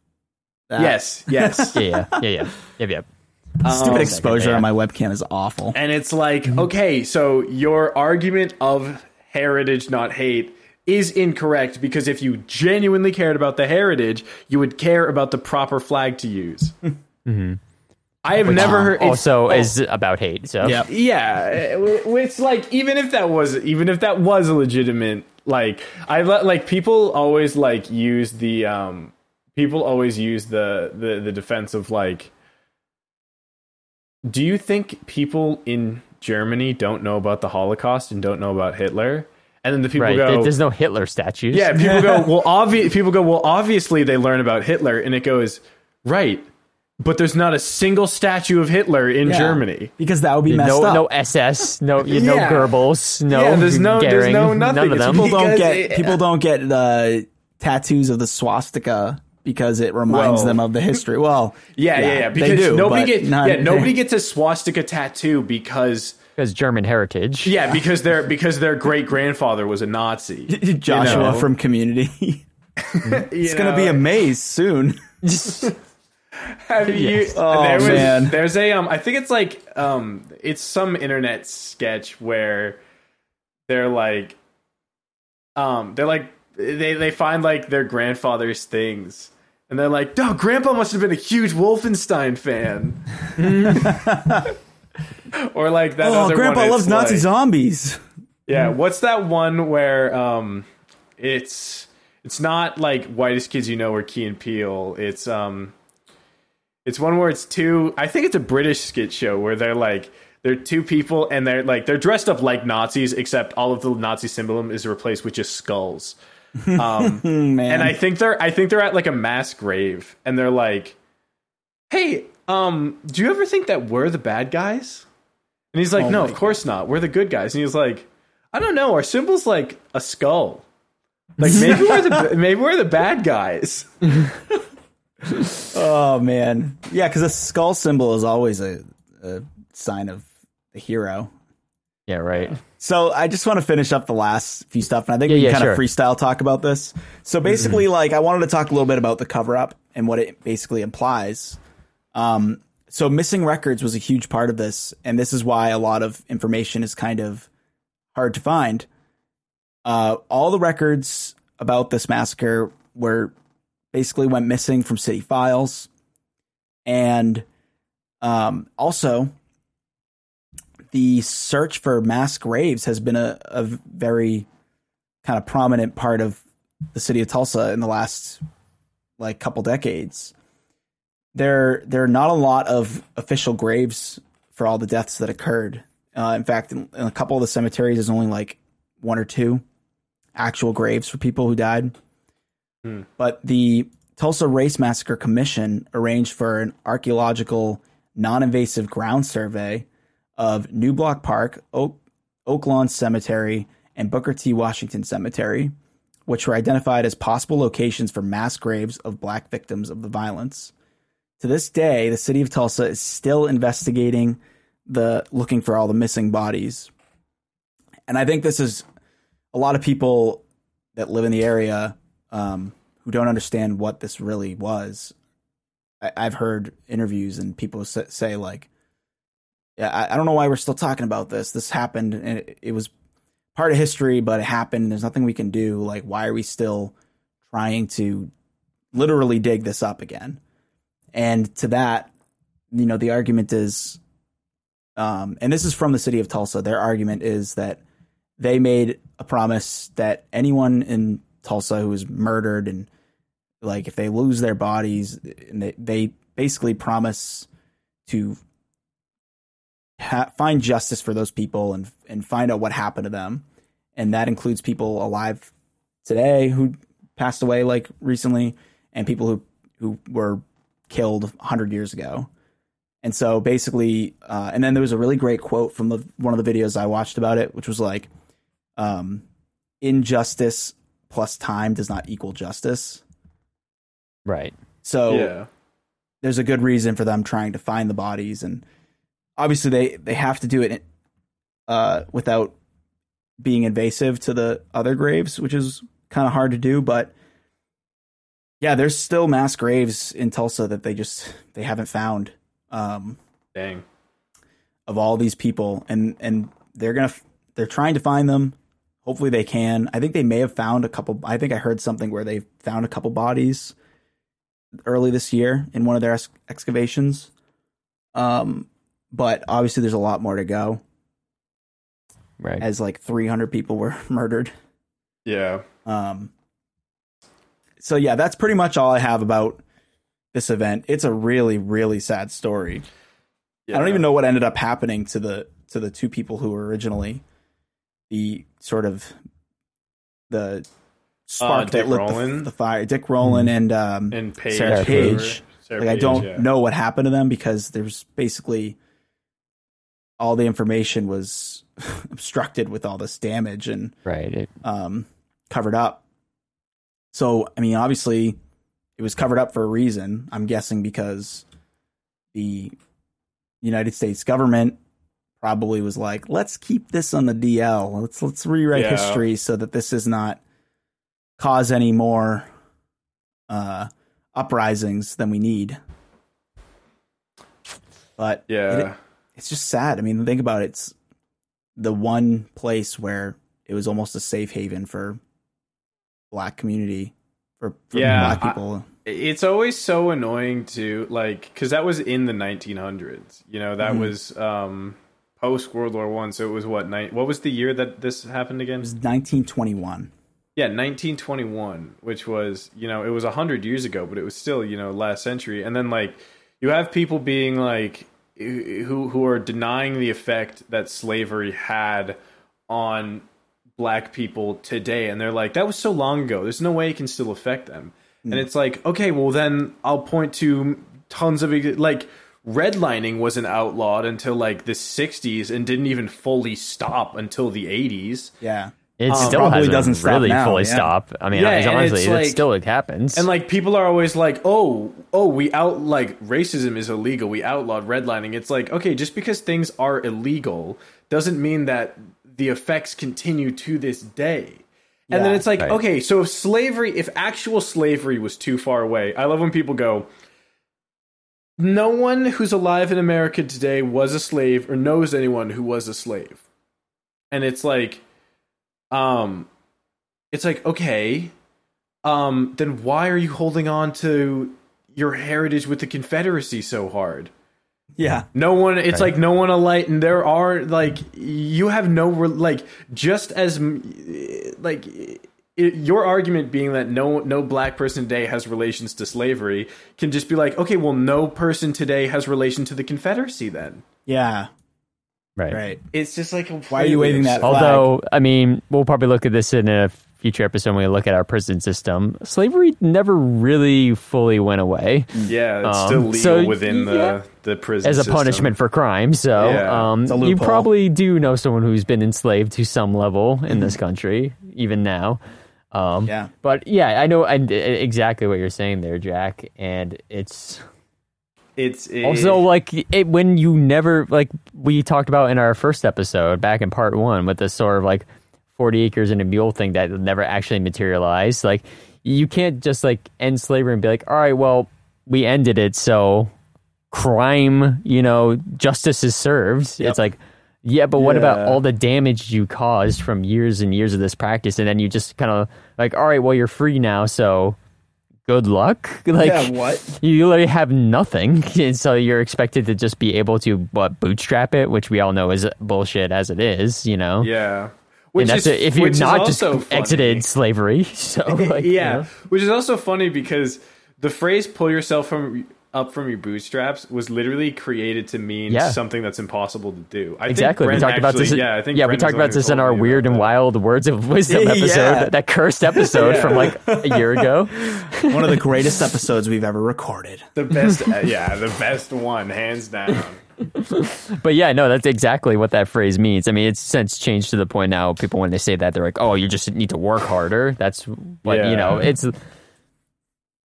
A: That-
B: Yes, yes.
C: yeah, yeah, yeah, yeah, yeah, yeah.
A: Stupid
B: Um,
A: exposure on my webcam is awful.
B: and it's like, okay, so your argument of heritage, not hate, is incorrect because if you genuinely cared about the heritage, you would care about the proper flag to use. I have never heard.
C: Also,
B: oh.
C: is about hate. So
A: Yep.
B: Yeah, it's like even if that was even if that was a legitimate like I let like people always like use the um people always use the the the defense of like do you think people in Germany don't know about the Holocaust and don't know about Hitler? And then the people
C: right.
B: go
C: There's no Hitler statues.
B: Yeah, people go, well obvi- people go, well obviously they learn about Hitler and it goes, right. But there's not a single statue of Hitler in
A: Yeah.
B: Germany.
A: because that would be messed
C: no,
A: up.
C: no SS, no, you no
B: Yeah.
C: Goebbels, no.
B: Yeah, there's no- there's no nothing.
C: None of them.
A: people don't get
B: it-
A: people don't get uh, tattoos of the swastika because it reminds
B: Well-
A: them of the history. Well,
B: Yeah, yeah, yeah.
A: they
B: Because
A: do,
B: nobody
A: but
B: get
A: not-
B: yeah, nobody gets a swastika tattoo because
C: because German heritage.
B: yeah, because their because their great grandfather was a Nazi.
A: Joshua
B: know.
A: from Community. it's gonna be a maze soon.
B: Have you,
A: Oh,
B: there was,
A: man.
B: There's a um. I think it's like um. It's some internet sketch where they're like, um. They're like they they find like their grandfather's things. And they're like, "No, Grandpa must have been a huge Wolfenstein fan." or like that.
A: Oh, Grandpa
B: one,
A: loves Nazi
B: like-
A: zombies.
B: Yeah, what's that one where um it's it's not like whitest kids you know or Key and Peele. It's um it's one where it's two I think it's a British skit show where they're like they're two people and they're like they're dressed up like Nazis except all of the Nazi symbolism is replaced with just skulls. Um and I think they're I think they're at like a mass grave and they're like, "Hey, um, do you ever think that we're the bad guys?" And he's like,
A: Oh
B: "No, of course not. We're the good guys." And he's like, "I don't know. Our symbol's like a skull. Like maybe we're the maybe we're the bad guys."
A: oh man, yeah, because a skull symbol is always a, a sign of a hero.
C: Yeah, right.
A: So I just want to finish up the last few stuff, and I think we
C: Yeah,
A: can
C: yeah,
A: kind of freestyle talk about this. So basically, like I wanted to talk a little bit about the cover up and what it basically implies. Um, so missing records was a huge part of this, and this is why a lot of information is kind of hard to find. Uh, all the records about this massacre were basically went missing from city files, and um, also the search for mass graves has been a, a very kind of prominent part of the city of Tulsa in the last like couple decades. There, there are not a lot of official graves for all the deaths that occurred. Uh, in fact, in, in a couple of the cemeteries, there's only like one or two actual graves for people who died. But the Tulsa Race Massacre Commission arranged for an archaeological, non-invasive ground survey of Newblock Park, Oak, Oaklawn Cemetery, and Booker T. Washington Cemetery, which were identified as possible locations for mass graves of black victims of the violence. To this day, the city of Tulsa is still investigating the looking for all the missing bodies. And I think this is a lot of people that live in the area um, who don't understand what this really was. I, I've heard interviews and people say, say like, "Yeah, I, I don't know why we're still talking about this. This happened, and it, it was part of history, but it happened. There's nothing we can do. Like, why are we still trying to literally dig this up again?" And to that, you know, the argument is, um, and this is from the city of Tulsa. Their argument is that they made a promise that anyone in Tulsa who was murdered and like if they lose their bodies and they, they basically promise to ha- find justice for those people and and find out what happened to them and that includes people alive today who passed away like recently and people who who were killed 100 years ago and so basically uh, and then there was a really great quote from the one of the videos i watched about it which was like um, injustice plus time does not equal justice
C: Right.
A: so
B: yeah.
A: there's a good reason for them trying to find the bodies and obviously they they have to do it uh without being invasive to the other graves which is kind of hard to do but yeah there's still mass graves in Tulsa that they just they haven't found um
B: Dang.
A: of all these people and and they're to they're trying to find them hopefully they can i think they may have found a couple i think i heard something where they found a couple bodies early this year in one of their ex- excavations um but obviously there's a lot more to go
C: Right.
A: as like 300 people were murdered
B: Yeah.
A: um so yeah that's pretty much all i have about this event it's a really really sad story
B: yeah.
A: I don't even know what ended up happening to the to the two people who were originally the sort of the spark
B: Uh,
A: that lit the, the fire. Dick Rowland and um,
B: And Page.
A: Sarah
B: or
A: Page.
B: Sarah
A: like I don't
B: yeah.
A: know what happened to them because there's basically all the information was obstructed with all this damage and
C: Right. It,
A: um, covered up. So, I mean, obviously, it was covered up for a reason. I'm guessing because the United States government probably was like, "Let's keep this on the DL. Let's let's rewrite
B: Yeah.
A: history so that this does not cause any more uh, uprisings than we need." But
B: Yeah.
A: it- it's just sad. I mean, think about it. It's the one place where it was almost a safe haven for black community for, for
B: Yeah,
A: black
B: I-
A: people.
B: it's always so annoying to like because that was in the 1900s you know that
A: Mhm.
B: was um post world war one so it was what night what was the year that this happened again
A: it was 1921.
B: yeah 1921 which was you know it was 100 years ago but it was still you know last century and then like you have people being like who who are denying the effect that slavery had on black people today and they're like that was so long ago there's no way it can still affect them and it's like okay well then i'll point to tons of like redlining wasn't outlawed until like the 60s and didn't even fully stop until the 80s
A: Yeah.
C: it
B: Um,
C: still
A: probably doesn't stop
C: really
A: now,
C: fully
A: yeah.
C: stop. I mean,
B: Yeah,
C: honestly,
B: and it's
C: it
B: like-
C: still it happens.
B: And like people are always like, "Oh, oh, we out like racism is illegal. We outlawed redlining." It's like, okay, just because things are illegal doesn't mean that the effects continue to this day. And then it's like,
C: right.
B: okay, so if slavery, if actual slavery was too far away, I love when people go, "No one who's alive in America today was a slave or knows anyone who was a slave." And it's like um it's like, okay, um, then why are you holding on to your heritage with the Confederacy so hard?
A: Yeah.
B: No one, it's
C: Right.
B: like no one alight, and there are like you have no re- like just as like it, your argument being that no no black person today has relations to slavery can just be like okay, well, no person today has relation to the Confederacy. Then
A: Yeah.
C: right.
A: Right.
B: it's just like
A: Why are you waving that flag?
C: Although, I mean, we'll probably look at this in a future episode when we look at our prison system, slavery never really fully went away
B: Yeah, it's
C: Um,
B: still legal
C: so,
B: within
C: yeah.
B: the the prison
C: as a
B: system.
C: punishment for crime. So
B: Yeah.
C: um, you probably do know someone who's been enslaved to some level in this country, even now. Um,
A: Yeah.
C: But yeah, I know I, exactly what you're saying there, Jack. And it's
B: It's it,
C: also like it, when you never like we talked about in our first episode back in part one with this sort of like 40 acres and a mule thing that never actually materialized. Like you can't just like end slavery and be like, all right, well, we ended it, so crime, you know, justice is served. It's like, yeah, but what about all the damage you caused from years and years of this practice? And then you just kind of like, all right, well, you're free now, so good luck. Like,
A: yeah, what?
C: you literally have nothing, and so you're expected to just be able to what bootstrap it, which we all know is bullshit as it is. You know,
B: yeah. Which
C: and that's
B: is,
C: it, if you're not just
B: also funny.
C: exited slavery. So like, you
B: yeah,
C: know.
B: which is also funny because the phrase "pull yourself from up from your bootstraps" was literally created to mean
C: Yeah.
B: something that's impossible to do. I
C: Exactly.
B: Think
C: we
B: Brent
C: talked about this.
B: Yeah, I think
C: yeah, we talked about this in our weird and wild words of wisdom
A: Yeah.
C: episode. That cursed episode from like a year ago.
A: One of the greatest episodes we've ever recorded.
B: The best, uh, yeah, the best one, hands down.
C: But yeah, no, that's exactly what that phrase means. I mean, it's since changed to the point now. People when they say that, they're like, "Oh, you just need to work harder." That's what you know. It's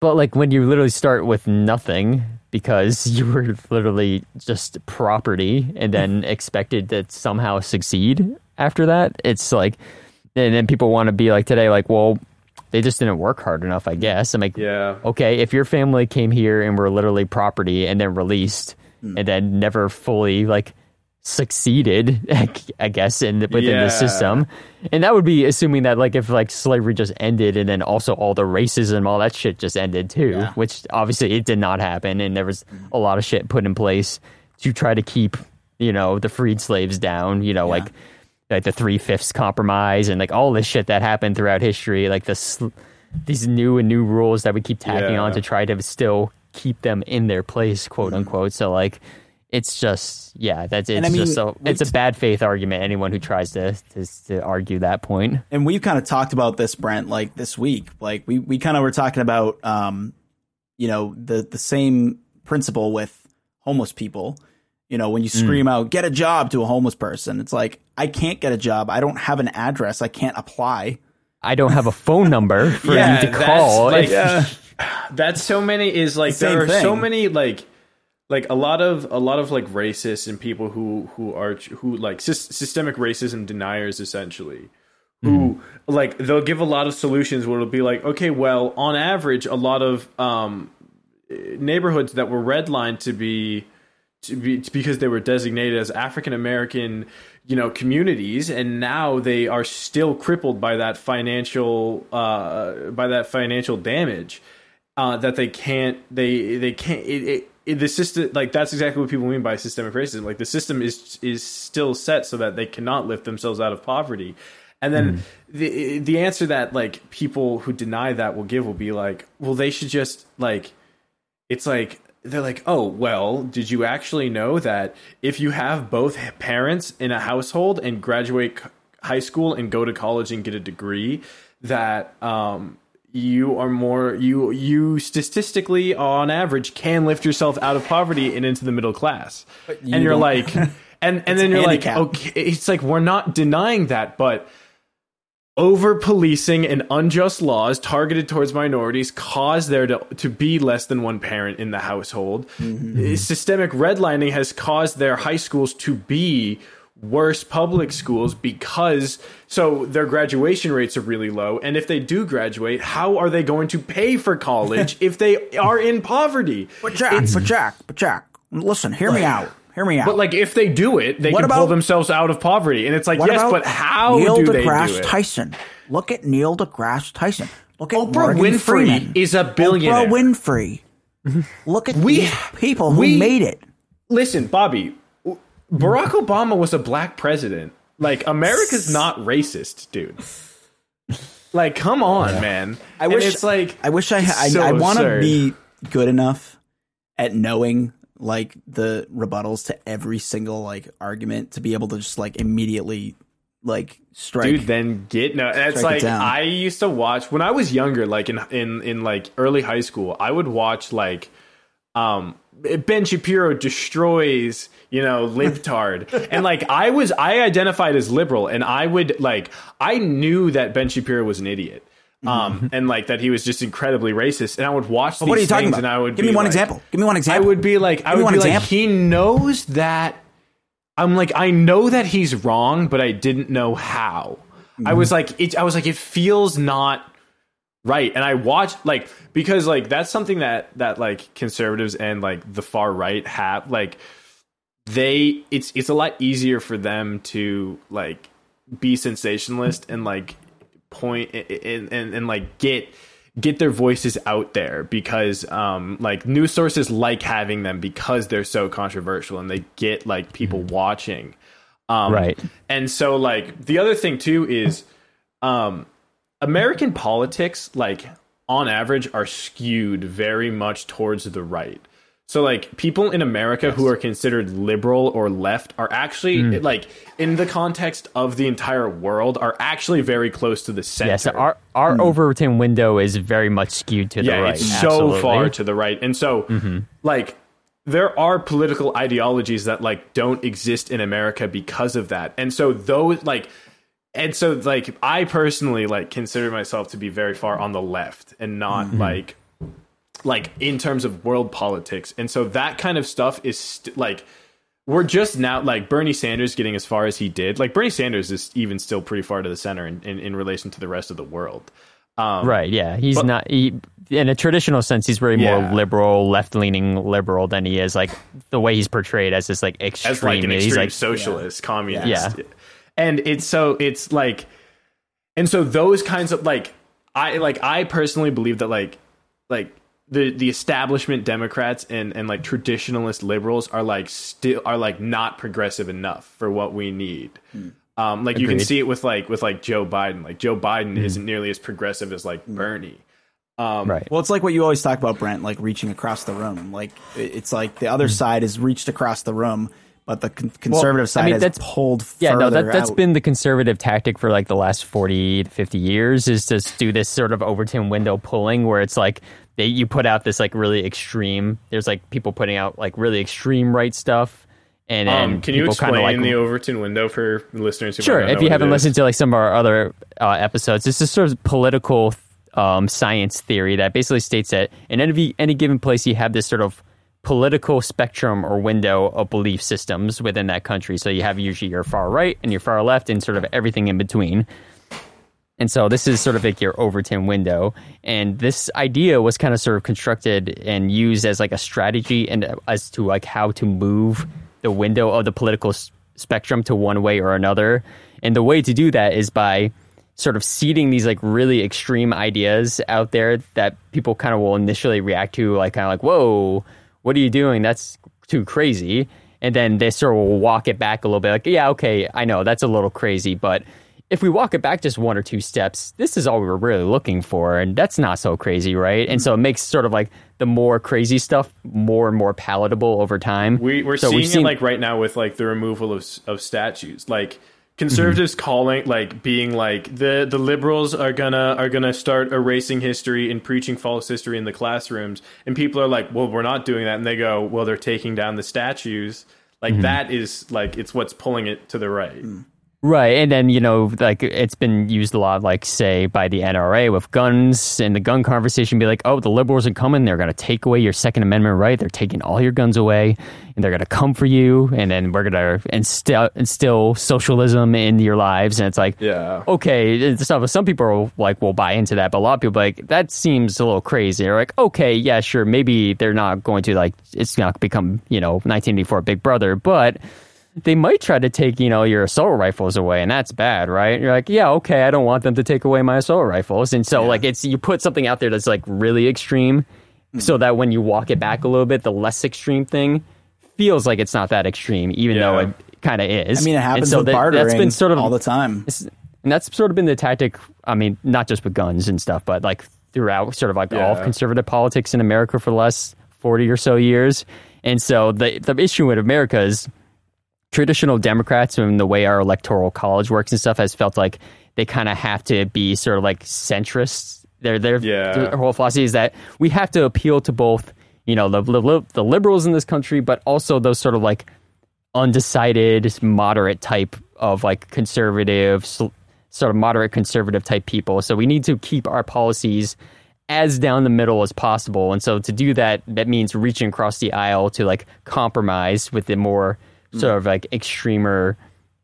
C: but like when you literally start with nothing because you were literally just property and then expected to somehow succeed after that. It's like, and then people want to be like today, like, well, they just didn't work hard enough. I guess. I'm like,
B: Yeah,
C: okay, if your family came here and were literally property and then released and then never fully like succeeded, I guess, in within
B: Yeah.
C: the system, and that would be assuming that like if like slavery just ended and then also all the racism, all that shit just ended too,
A: Yeah.
C: which obviously it did not happen, and there was a lot of shit put in place to try to keep you know the freed slaves down, you know, like like the three fifths compromise and like all this shit that happened throughout history, like this these new and new rules that we keep tacking on to try to still keep them in their place, quote unquote. So like it's just yeah, that's it's
A: I mean,
C: just so it's a bad faith argument. Anyone who tries to to, to argue that point,
A: and we've kind of talked about this, Brent, like this week. Like we, we kind of were talking about, um, you know, the the same principle with homeless people. You know, when you scream out, "Get a job" to a homeless person, it's like I can't get a job. I don't have an address. I can't apply.
C: I don't have a phone number for
B: Yeah,
C: you to call.
B: like-
C: If-
B: that's so many. Is like
A: Same
B: there are so many like like a lot of a lot of like racists and people who who are who like sys- systemic racism deniers essentially who like they'll give a lot of solutions where it'll be like okay well on average a lot of um neighborhoods that were redlined to be to be because they were designated as African American, you know, communities, and now they are still crippled by that financial uh, by that financial damage uh, that they can't they they can't it, it, it, the system like that's exactly what people mean by systemic racism. Like the system is is still set so that they cannot lift themselves out of poverty. And then the the answer that like people who deny that will give will be like, well, they should just like it's like they're like, oh well, did you actually know that if you have both parents in a household and graduate high school and go to college and get a degree, that um, you are more you you statistically on average can lift yourself out of poverty and into the middle class,
A: you
B: and you're
A: don't.
B: like, and and then you're like, okay, it's like we're not denying that, but over policing and unjust laws targeted towards minorities cause there to, to be less than one parent in the household.
A: Mm-hmm.
B: Systemic redlining has caused their high schools to be worse public schools because so their graduation rates are really low and if they do graduate how are they going to pay for college if they are in poverty
A: But Jack, but Jack, but Jack, listen, hear me out. Hear me out.
B: but like if they do it they
A: What
B: can pull themselves out of poverty and it's like
A: What
B: yes
A: about
B: but how
A: Neil
B: do they
A: deGrasse
B: do it
A: Tyson. Look at Neil deGrasse Tyson. Look at
B: Oprah
A: Morgan
B: Winfrey
A: Freeman.
B: is a billionaire.
A: Oprah Winfrey. Look at
B: We-
A: these people who
B: we-
A: made it.
B: Listen, Bobby, Barack Obama was a black president. Like America's not racist, dude. Like, come on, man.
A: I
B: And
A: wish
B: it's like
A: I wish I
B: it's
A: I,
B: so
A: I want to be good enough at knowing like the rebuttals to every single like argument to be able to just like immediately like strike.
B: dude then get no that's
A: Strike it
B: like i used to watch when i was younger like in in in like early high school i would watch like um ben shapiro destroys you know libtard and like i was i identified as liberal and i would like i knew that ben shapiro was an idiot um and like that he was just incredibly racist and i would watch these
A: Mm-hmm. what are you talking about?
B: and i would
A: Give
B: be
A: me one
B: like-
A: example. Give me one example.
B: I would be like, I would
A: one
B: be like,
A: example.
B: he knows that. I'm like, I know that he's wrong, but I didn't know how. I
A: Mm-hmm.
B: was like, it. I was like, it feels not right. And I watched like because like that's something that that like conservatives and like the far right have like they it's it's a lot easier for them to like be sensationalist and like point and and, and like get get their voices out there because um like news sources like having them because they're so controversial and they get like people watching um
C: Right.
B: and so like the other thing too is um american politics like on average are skewed very much towards the right so like people in America who are considered liberal or left are actually hmm. like in the context of the entire world are actually very close to the center.
C: Yeah, so our our hmm. Overton window is very much skewed to the
B: yeah,
C: right.
B: it's
C: Absolutely.
B: so far to the right. And so mm-hmm. like there are political ideologies that like don't exist in America because of that. And so those like and so like I personally like consider myself to be very far on the left and not like like in terms of world politics. And so that kind of stuff is st- like we're just now like Bernie Sanders getting as far as he did. Like Bernie Sanders is even still pretty far to the center in, in, in relation to the rest of the world. Um,
C: Right, yeah. He's
B: But-
C: not he, in a traditional sense he's very
B: Yeah.
C: more liberal, left-leaning liberal than he is like the way he's portrayed as this like extreme.
B: as like an
C: he's
B: extreme
C: like
B: socialist, communist.
C: Yeah.
B: And it's so it's like and so those kinds of like I like I personally believe that like like the the establishment Democrats and and like traditionalist liberals are like still are like not progressive enough for what we need. Um, like you can see it with like with like Joe Biden. Like Joe Biden isn't nearly as progressive as like Bernie. Um,
C: right.
A: Well, it's like what you always talk about, Brent, like reaching across the room. Like it's like the other side has reached across the room, but the con- conservative side I
C: mean,
A: has
C: that's-
A: pulled
C: Yeah, no, that that's
A: out.
C: been the conservative tactic for like the last 40 to 50 years is to do this sort of Overton window pulling where it's like they you put out this like really extreme there's like people putting out like really extreme right stuff and then
B: Um, can you
C: people
B: explain
C: kinda, like
B: the Overton window for listeners who
C: Sure.
B: might
C: If you haven't listened to like some of our other uh, episodes, it's this is sort of political um, science theory that basically states that in any any given place you have this sort of political spectrum or window of belief systems within that country. So you have usually your far right and your far left, and sort of everything in between. And so this is sort of like your Overton window. And this idea was kind of sort of constructed and used as like a strategy and as to like how to move the window of the political spectrum to one way or another. And the way to do that is by sort of seeding these like really extreme ideas out there that people kind of will initially react to like kind of like, whoa, what are you doing? That's too crazy. And then they sort of will walk it back a little bit like, yeah, okay, I know that's a little crazy, but if we walk it back just one or two steps, this is all we were really looking for, and that's not so crazy, right? And so it makes sort of like the more crazy stuff more and more palatable over time.
B: We we're
C: So
B: seeing
C: we've
B: it like right now with like the removal of of statues. Like conservatives
C: Mm-hmm.
B: calling like being like the the liberals are gonna are gonna start erasing history and preaching false history in the classrooms and people are like well we're not doing that and they go well they're taking down the statues like
C: Mm-hmm.
B: that is like it's what's pulling it to the right
C: Right, and then you know, like it's been used a lot, like say by the NRA with guns and the gun conversation. Be like, oh, the liberals are coming; they're going to take away your Second Amendment right. They're taking all your guns away, and they're going to come for you. And then we're going to instill instill socialism into your lives. And it's like,
B: Yeah.
C: okay, stuff. Some people are like will buy into that, but a lot of people are like that seems a little crazy. They're like, okay, yeah, sure, maybe they're not going to like it's not become you know 1984 Big Brother, but they might try to take you know your assault rifles away and that's bad right? You're like yeah okay i don't want them to take away my assault rifles. And so like it's you put something out there that's like really extreme mm-hmm. so that when you walk it back a little bit the less extreme thing feels like it's not that extreme even though it kind of is.
A: I mean, it
C: And
A: happens
C: so
A: with
C: that-
A: bartering
C: that's been sort of
A: all the time.
C: and that's sort of been the tactic i mean not just with guns and stuff but like throughout sort of like all
B: Yeah.
C: conservative politics in america for the last 40 or so years. And so the the issue with america is traditional Democrats and the way our electoral college works and stuff has felt like they kind of have to be sort of like centrists. Their their,
B: Yeah.
C: their whole philosophy is that we have to appeal to both, you know, the, the the liberals in this country, but also those sort of like undecided, moderate type of like conservative, sort of moderate conservative type people. So we need to keep our policies as down the middle as possible. And so to do that, that means reaching across the aisle to like compromise with the more Mm. sort of like extremer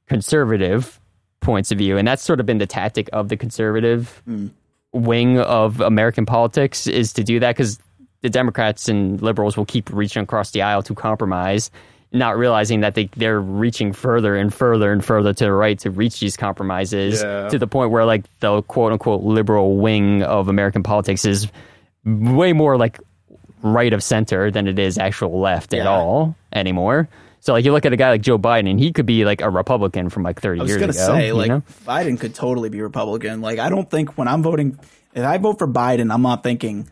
C: conservative points of view. And that's sort of been the tactic of the conservative mm. wing of American politics is to do that because the Democrats and liberals will keep reaching across the aisle to compromise, not realizing that they, they're reaching further and further and further to the right to reach these compromises
B: Yeah.
C: to the point where like the quote unquote liberal wing of American politics is way more like right of center than it is actual left at all anymore. So like you look at a guy like Joe Biden and he could be like a Republican from like 30 years ago.
A: I was
C: years
A: gonna
C: ago.
A: say, like,
C: know?
A: Biden could totally be Republican. Like, I don't think when I'm voting, if I vote for Biden, I'm not thinking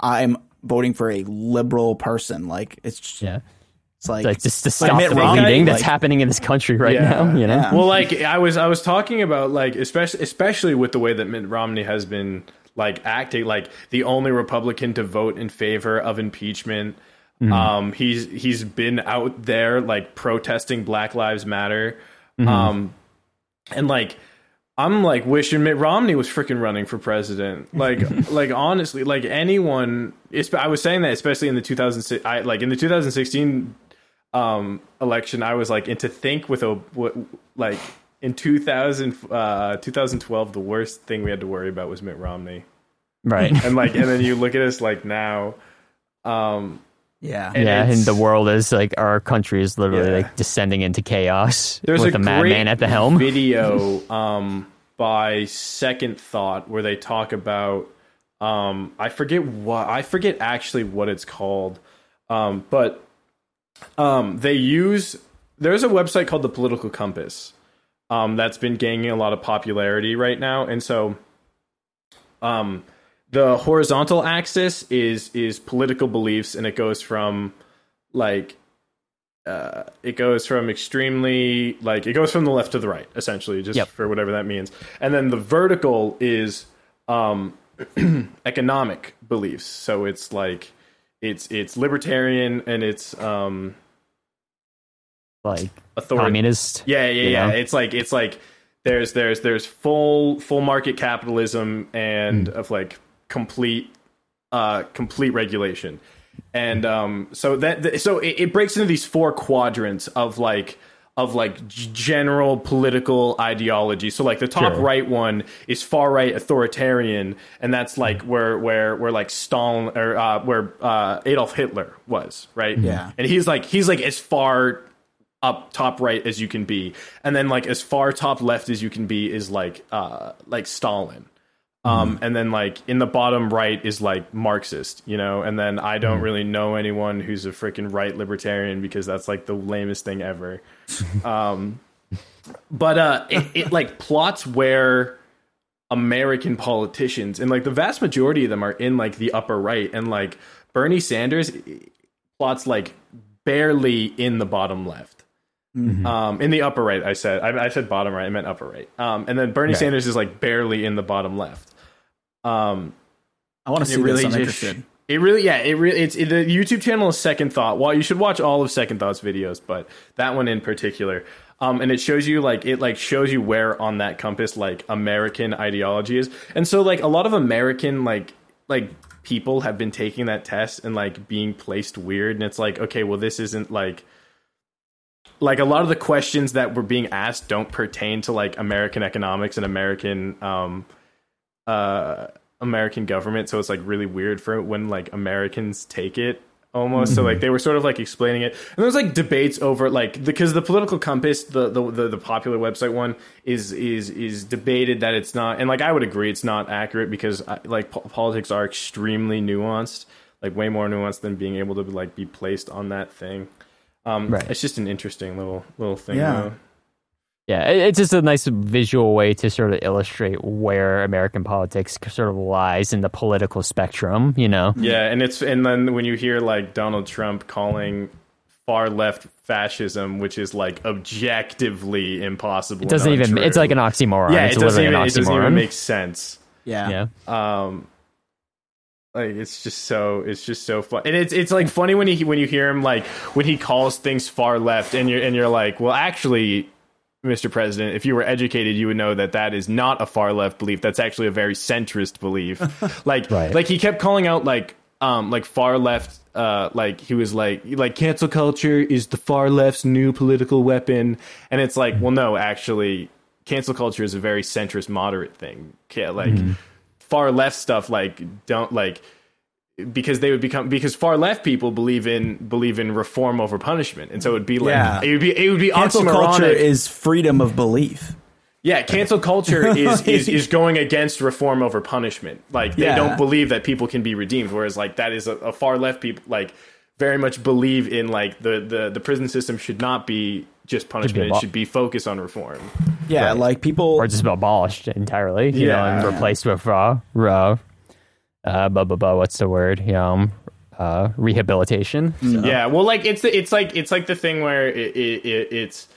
A: I'm voting for a liberal person. Like, it's just,
C: yeah.
A: it's like,
C: Like just to stop
A: Mitt
C: the
A: Romney,
C: bleeding that's
A: like-
C: happening in this country right
B: Yeah.
C: now, you know?
A: Yeah.
B: well like i was i was talking about like especially especially with the way that mitt romney has been like acting like the only republican to vote in favor of impeachment um he's he's been out there like protesting black lives matter um and like I'm like wishing Mitt Romney was freaking running for president. Like, like honestly, like anyone. It's, I was saying that especially in the 2006, I like in the 2016 um, election. I was like, and to think with a what like in 2000 uh, 2012, the worst thing we had to worry about was Mitt Romney,
C: Right.
B: and like, and then you look at us like now. Um,
A: yeah.
B: And
C: yeah, and the world is like our country is literally
B: Yeah.
C: like descending into chaos
B: There's
C: with
B: a
C: a madman at the helm.
B: video um, by Second Thought where they talk about um, I forget what I forget actually what it's called, um, but um, they use there's a website called the Political Compass um, that's been gaining a lot of popularity right now, and so um, the horizontal axis is is political beliefs, and it goes from like uh, it goes from extremely like it goes from the left to the right essentially just
C: Yep.
B: for whatever that means and then the vertical is um economic beliefs so it's like it's it's libertarian and it's um
C: like
B: authority
C: communist.
B: yeah, yeah, yeah.
C: know?
B: It's like it's like there's there's there's full full market capitalism and
C: Hmm.
B: of like complete uh complete regulation. And um so that so it, it breaks into these four quadrants of like of like general political ideology. So like the top
C: Sure.
B: right one is far right authoritarian and that's like where where where like Stalin or uh where uh Adolf Hitler was, right?
A: Yeah.
B: And he's like he's like as far up top right as you can be and then like as far top left as you can be is like uh like stalin um and then like in the bottom right is like marxist you know and then i don't really know anyone who's a freaking right libertarian because that's like the lamest thing ever um but uh it, it like plots where american politicians and like the vast majority of them are in like the upper right and like bernie sanders plots like barely in the bottom left um, in the upper right, I said. I, I said bottom right. I meant upper right. Um, and then Bernie. Sanders is like barely in the bottom left. Um,
A: I want to see
B: it really
A: this. I'm interested.
B: it really, yeah, it really, it's it, the YouTube channel is Second Thought. Well, you should watch all of Second Thought's videos, but that one in particular. Um, and it shows you like it like shows you where on that compass like American ideology is, and so like a lot of American like like people have been taking that test and like being placed weird, and it's like okay, well this isn't like like a lot of the questions that were being asked don't pertain to like American economics and American um uh American government so it's like really weird for when like Americans take it almost so like they were sort of like explaining it and there was like debates over like because the political compass the, the the the popular website one is is is debated that it's not and like I would agree it's not accurate because uh, like po- politics are extremely nuanced like way more nuanced than being able to like be placed on that thing um
C: Right.
B: it's just an interesting little little thing
A: Yeah.
B: though.
C: Yeah, it's just a nice visual way to sort of illustrate where American politics sort of lies in the political spectrum, you know?
B: Yeah, and it's and then when you hear like Donald Trump calling far left fascism, which is like objectively impossible.
C: It doesn't even.
B: untrue.
C: It's like an oxymoron.
B: yeah,
C: it's
B: it doesn't even
C: an
B: it doesn't even make sense.
A: Yeah.
C: yeah.
B: Um, like it's just so it's just so fun, and it's it's like funny when he when you hear him like when he calls things far left, and you're and you're like, well, actually. Mr. President, if you were educated, you would know that that is not a far left belief. That's actually a very centrist belief. like,
C: Right.
B: like he kept calling out like, um, like far left. Uh, like he was like, like cancel culture is the far left's new political weapon, and it's like, well, no, actually, cancel culture is a very centrist, moderate thing. Yeah, like far left stuff, like don't like because they would become because far left people believe in believe in reform over punishment, and so it would be like
A: Yeah.
B: it would be it would be
A: Cancel
B: oxymoronic.
A: culture is freedom of belief.
B: Yeah, cancel culture is, is is going against reform over punishment. Like they
A: Yeah.
B: don't believe that people can be redeemed, whereas like that is a, a far left people like very much believe in like the, the the prison system should not be just punishment;
C: abo-
B: it should be focused on reform.
A: Yeah, like people.
C: or just abolished entirely, you know, and replaced with uh, uh, uh, blah, blah, blah, what's the word? Yeah, um, uh, rehabilitation. So,
B: Yeah, well, like it's the, it's like it's like the thing where it, it, it it's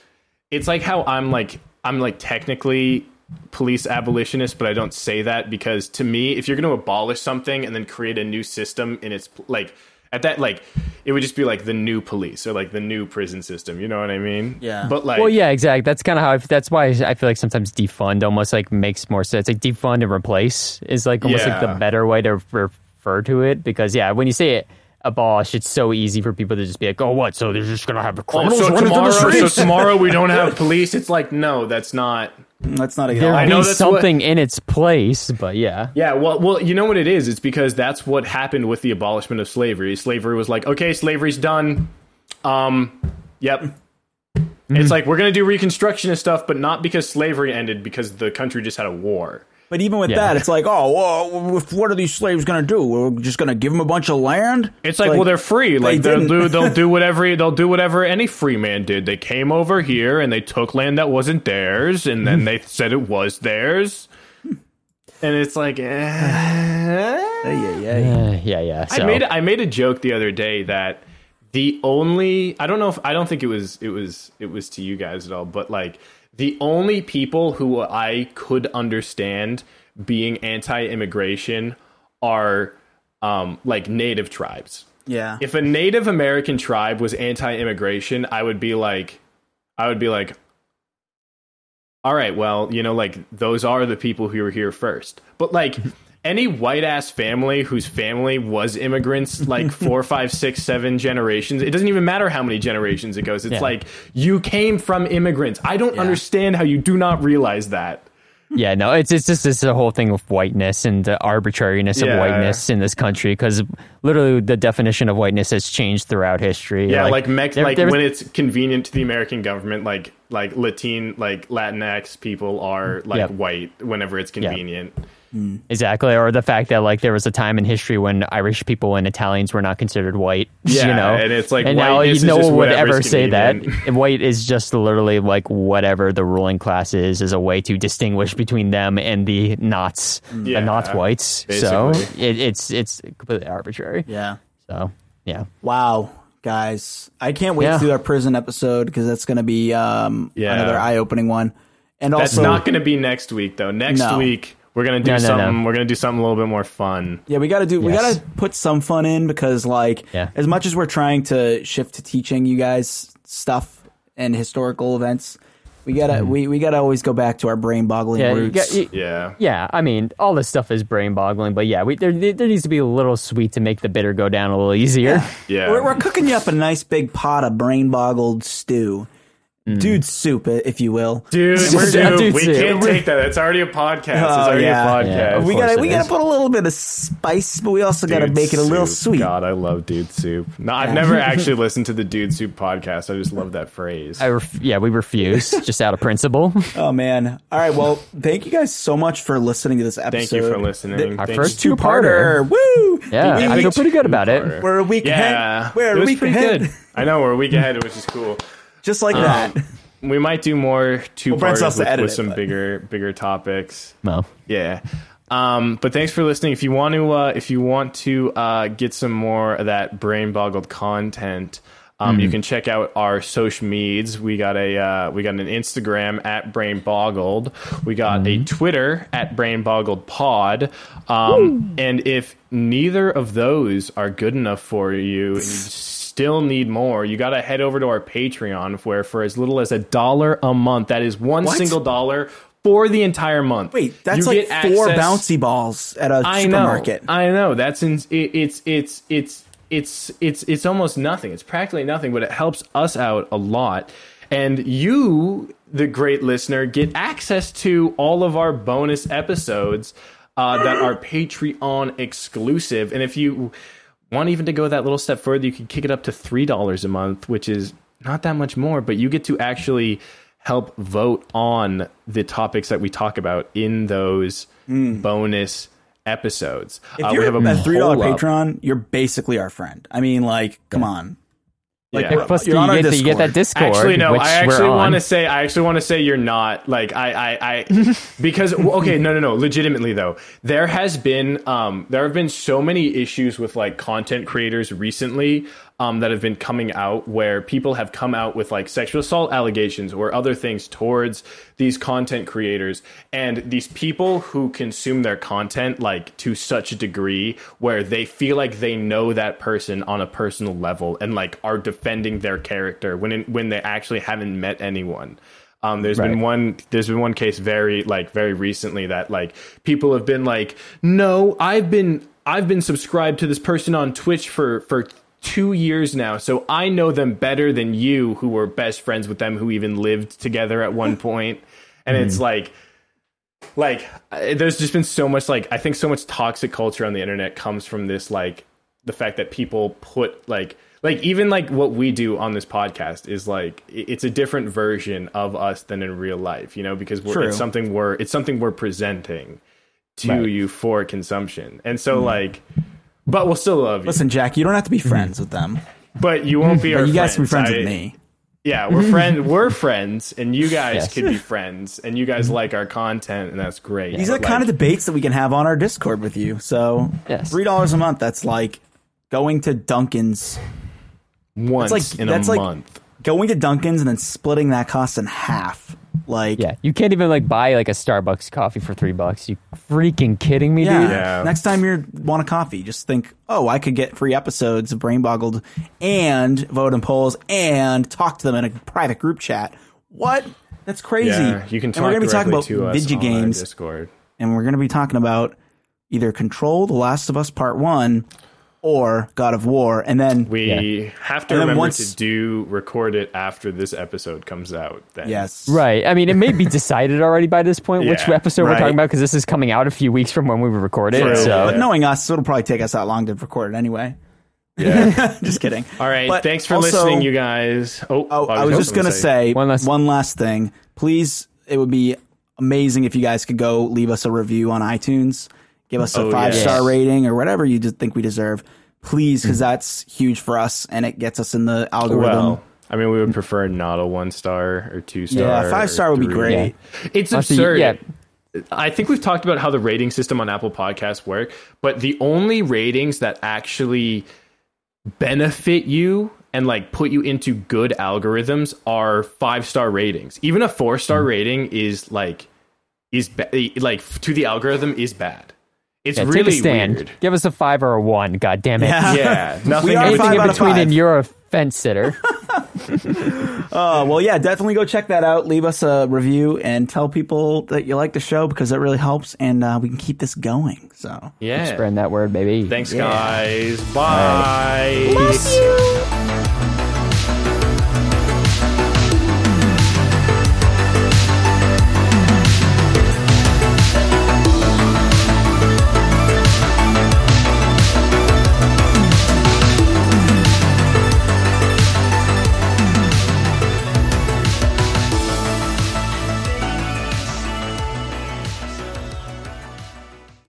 B: it's like how I'm like I'm like technically police abolitionist, but I don't say that because to me, if you're going to abolish something and then create a new system in its like at that like it would just be like the new police or like the new prison system. You know what I mean?
A: Yeah.
B: But like,
C: Well, yeah, exactly. That's kind of how. I, that's why I feel like sometimes defund almost like makes more sense. Like defund and replace is like almost like the better way to refer to it because yeah, when you say it abolish, it's so easy for people to just be like, oh, what? So they're just gonna have
B: Oh,
C: criminals
B: so
C: running through
B: tomorrow, so tomorrow we don't have police. It's like no, that's not.
A: That's not a
C: There
B: I
C: be
B: know that's what-
C: something in its place, but yeah,
B: Yeah, well, well, you know what it is? It's because that's what happened with the abolishment of slavery. Slavery was like, okay, slavery's done. Um, yep. It's like we're gonna do reconstructionist stuff, but not because slavery ended, because the country just had a war.
A: But even with
C: Yeah.
A: that, it's like, oh, well, what are these slaves going to do? We're just going to give them a bunch of land?
B: It's like, well, they're free. Like
A: they
B: they'll do they'll do whatever they'll do whatever any free man did. They came over here and they took land that wasn't theirs, and then they said it was theirs. And it's like, eh.
A: yeah, yeah.
C: Uh, yeah, yeah. So,
B: I made I made a joke the other day that the only I don't know if I don't think it was it was it was to you guys at all, but like the only people who I could understand being anti-immigration are um, like native tribes.
A: Yeah.
B: If a Native American tribe was anti-immigration, I would be like, I would be like, all right, well, you know, like those are the people who were here first. But like any white ass family whose family was immigrants, like four, five, six, seven generations, it doesn't even matter how many generations it goes. It's
C: Yeah.
B: like you came from immigrants. I don't
A: Yeah.
B: understand how you do not realize that.
C: Yeah, no, it's it's just this whole thing of whiteness and the arbitrariness of whiteness in this country because literally the definition of whiteness has changed throughout history.
B: Yeah, like, Mex-
C: there-
B: like
C: there was-
B: when it's convenient to the American government, like like Latin, like Latinx people are like
C: Yep.
B: white whenever it's convenient.
C: Exactly, or the fact that like there was a time in history when Irish people and Italians were not considered white.
B: Yeah,
C: you know,
B: and it's like
C: and now
B: whiteness
C: no
B: just
C: one would ever say that.
B: convenient.
C: And white is just literally like whatever the ruling class is, is a way to distinguish between them and the knots,
B: Yeah,
C: the not whites. So it, it's it's completely arbitrary.
A: Yeah.
C: So yeah.
A: Wow, guys. I can't wait
C: Yeah.
A: to do our prison episode because that's going to be um,
B: Yeah.
A: another eye opening one. And
B: That's
A: also,
B: not going to be next week though. Next
A: No.
B: week we're gonna do
C: No, no, no.
B: something. We're gonna do something a little bit more fun.
A: yeah, we got to do, we got to put some fun in because, like,
C: Yeah.
A: as much as we're trying to shift to teaching you guys stuff and historical events, we gotta mm-hmm. we, we gotta always go back to our brain boggling
C: Yeah, you
A: roots.
C: got- you-
B: Yeah.
C: Yeah, I mean, all this stuff is brain boggling, but yeah, we, there, there needs to be a little sweet to make the bitter go down a little easier.
B: Yeah.
A: We're, we're cooking you up a nice big pot of brain boggled stew, Mm. dude soup, if you will.
B: Dude,
C: We're-
B: dude,
C: dude,
B: we
C: dude.
B: can't take that. It's already a podcast. It's
A: Oh,
B: already
A: yeah.
B: a podcast.
C: Yeah,
A: we gotta
C: it
A: we gotta put a little bit of spice, but we also gotta
B: Dude
A: make it a little
B: soup.
A: sweet.
B: God, I love dude soup. No, I've never actually listened to the dude soup podcast. I just love that phrase.
C: I ref- yeah, we refuse just out of principle.
A: Oh man! All right, well, thank you guys so much for listening to this episode.
B: Thank you for listening.
C: Our
B: Thank
C: first
B: you.
C: two-parter.
A: Woo!
C: Yeah,
A: We-
C: I
A: we-
C: feel pretty good about it.
A: We're a week
B: Yeah,
A: ahead. We're a week ahead.
B: I know we're a week ahead, which is cool.
A: Just like that.
B: We might do more two
A: Brent
B: parts
A: to
B: with,
A: edit
B: with
A: it,
B: some
A: but-
B: bigger bigger topics.
C: Well,
B: Yeah. Um, but thanks for listening. If you want to, uh, if you want to uh, get some more of that brain boggled content, Um, You can check out our social medias. We got a uh, we got an Instagram at Brain Boggled. We got a Twitter at Brain Boggled Pod. Um, and if neither of those are good enough for you, and you still need more, you got to head over to our Patreon, where for as little as a dollar a month, that is one
A: What?
B: single dollar for the entire month.
A: Wait, that's
B: you
A: like four
B: access-
A: bouncy balls at a
B: I
A: supermarket.
B: know. I know. That's in, it, it's it's it's it's it's it's almost nothing. It's practically nothing, but it helps us out a lot. And you, the great listener, get access to all of our bonus episodes uh, that are Patreon exclusive. And if you want even to go that little step further, you can kick it up to three dollars a month, which is not that much more, but you get to actually help vote on the topics that we talk about in those bonus episodes.
A: If
B: Uh,
A: you're
B: have
A: a three dollar
B: poll up.
A: you're basically our friend. I mean, like, come on. Like,
B: Yeah.
C: Plus,
A: you're
C: you
A: on our
C: get, you get that
A: Discord.
C: Discord.
B: Actually, no.
C: which
B: I actually want to say. I actually want to say you're not. Like I, I, I, because okay, no, no, no. Legitimately though, there has been, um, there have been so many issues with like content creators recently, um, that have been coming out where people have come out with like sexual assault allegations or other things towards these content creators, and these people who consume their content like to such a degree where they feel like they know that person on a personal level and like are defending their character when in, when they actually haven't met anyone. Um, there's been one there's been one case very like very recently that like people have been like, no, I've been I've been subscribed to this person on Twitch for for two years now, so I know them better than you, who were best friends with them, who even lived together at one point. And it's like like uh, there's just been so much like i think so much toxic culture on the internet comes from this like the fact that people put like like even like what we do on this podcast is like it's a different version of us than in real life you know because we're, it's something we're it's something we're presenting to
C: Right.
B: you for consumption and so like but we'll still love you
A: Listen, Jack, you don't have to be friends with them.
B: but you won't be our
A: But you guys can be friends
B: I-
A: with me.
B: yeah we're friends we're friends and you guys
C: Yes.
B: could be friends and you guys like our content and that's great
A: These are
B: But,
A: the kind of debates that we can have on our Discord with you. So,
C: Yes.
A: three dollars a month. That's like going to Dunkin's,
B: once
A: like-
B: in
A: that's
B: a
A: like-
B: month
A: going to Dunkin's, and then splitting that cost in half. Like,
C: Yeah, you can't even like buy like a Starbucks coffee for three bucks. You freaking kidding me,
A: Yeah.
C: dude?
B: Yeah.
A: Next time you want a coffee, just think, oh, I could get free episodes of Brain Boggled and vote in polls and talk to them in a private group chat. What? That's crazy.
B: Yeah, you can
A: and we're gonna be talking about
B: to
A: video games,
B: Discord.
A: and we're going to be talking about either Control, The Last of Us Part One, or God of War, and then
B: We have to
A: And
B: remember
A: once-
B: to do record it after this episode comes out. Then
A: yes,
C: Right. I mean, it may be decided already by this point which
B: Yeah,
C: episode we're talking about because this is coming out a few weeks from when we were recorded.
B: True.
C: So
A: But knowing us, it'll probably take us that long to record it anyway.
B: Yeah.
A: Just kidding.
B: All right.
A: But
B: thanks for
A: also-
B: listening, you guys. Oh,
A: Oh, oh I was just gonna say,
C: One
A: one
C: last-
A: last, thing. Please, it would be amazing if you guys could go leave us a review on iTunes, give us a
B: Oh,
A: five
B: yes.
A: star rating or whatever you just think we deserve. Please, because that's huge for us and it gets us in the algorithm.
B: Well, I mean, we would prefer not a one star or two star.
A: yeah, five star would be
B: three.
A: great.
B: It's
C: Honestly,
B: absurd.
C: yeah.
B: I think we've talked about how the rating system on Apple Podcasts work, but the only ratings that actually benefit you and like put you into good algorithms are five star ratings. Even a four star
C: Hmm.
B: rating is like is ba- like to the algorithm is bad. It's
C: yeah,
B: really
C: take a stand.
B: weird.
C: Give us a five or a one. God damn it.
A: Yeah.
B: Yeah, nothing.
A: We are
C: Anything
A: five
C: in between, and you're a fence sitter.
A: Uh, well, yeah, definitely go check that out. Leave us a review and tell people that you like the show because it really helps and uh, we can keep this going. So,
B: yeah.
C: spread that word, baby.
B: Thanks,
A: Yeah.
B: guys. Bye.
C: Love you.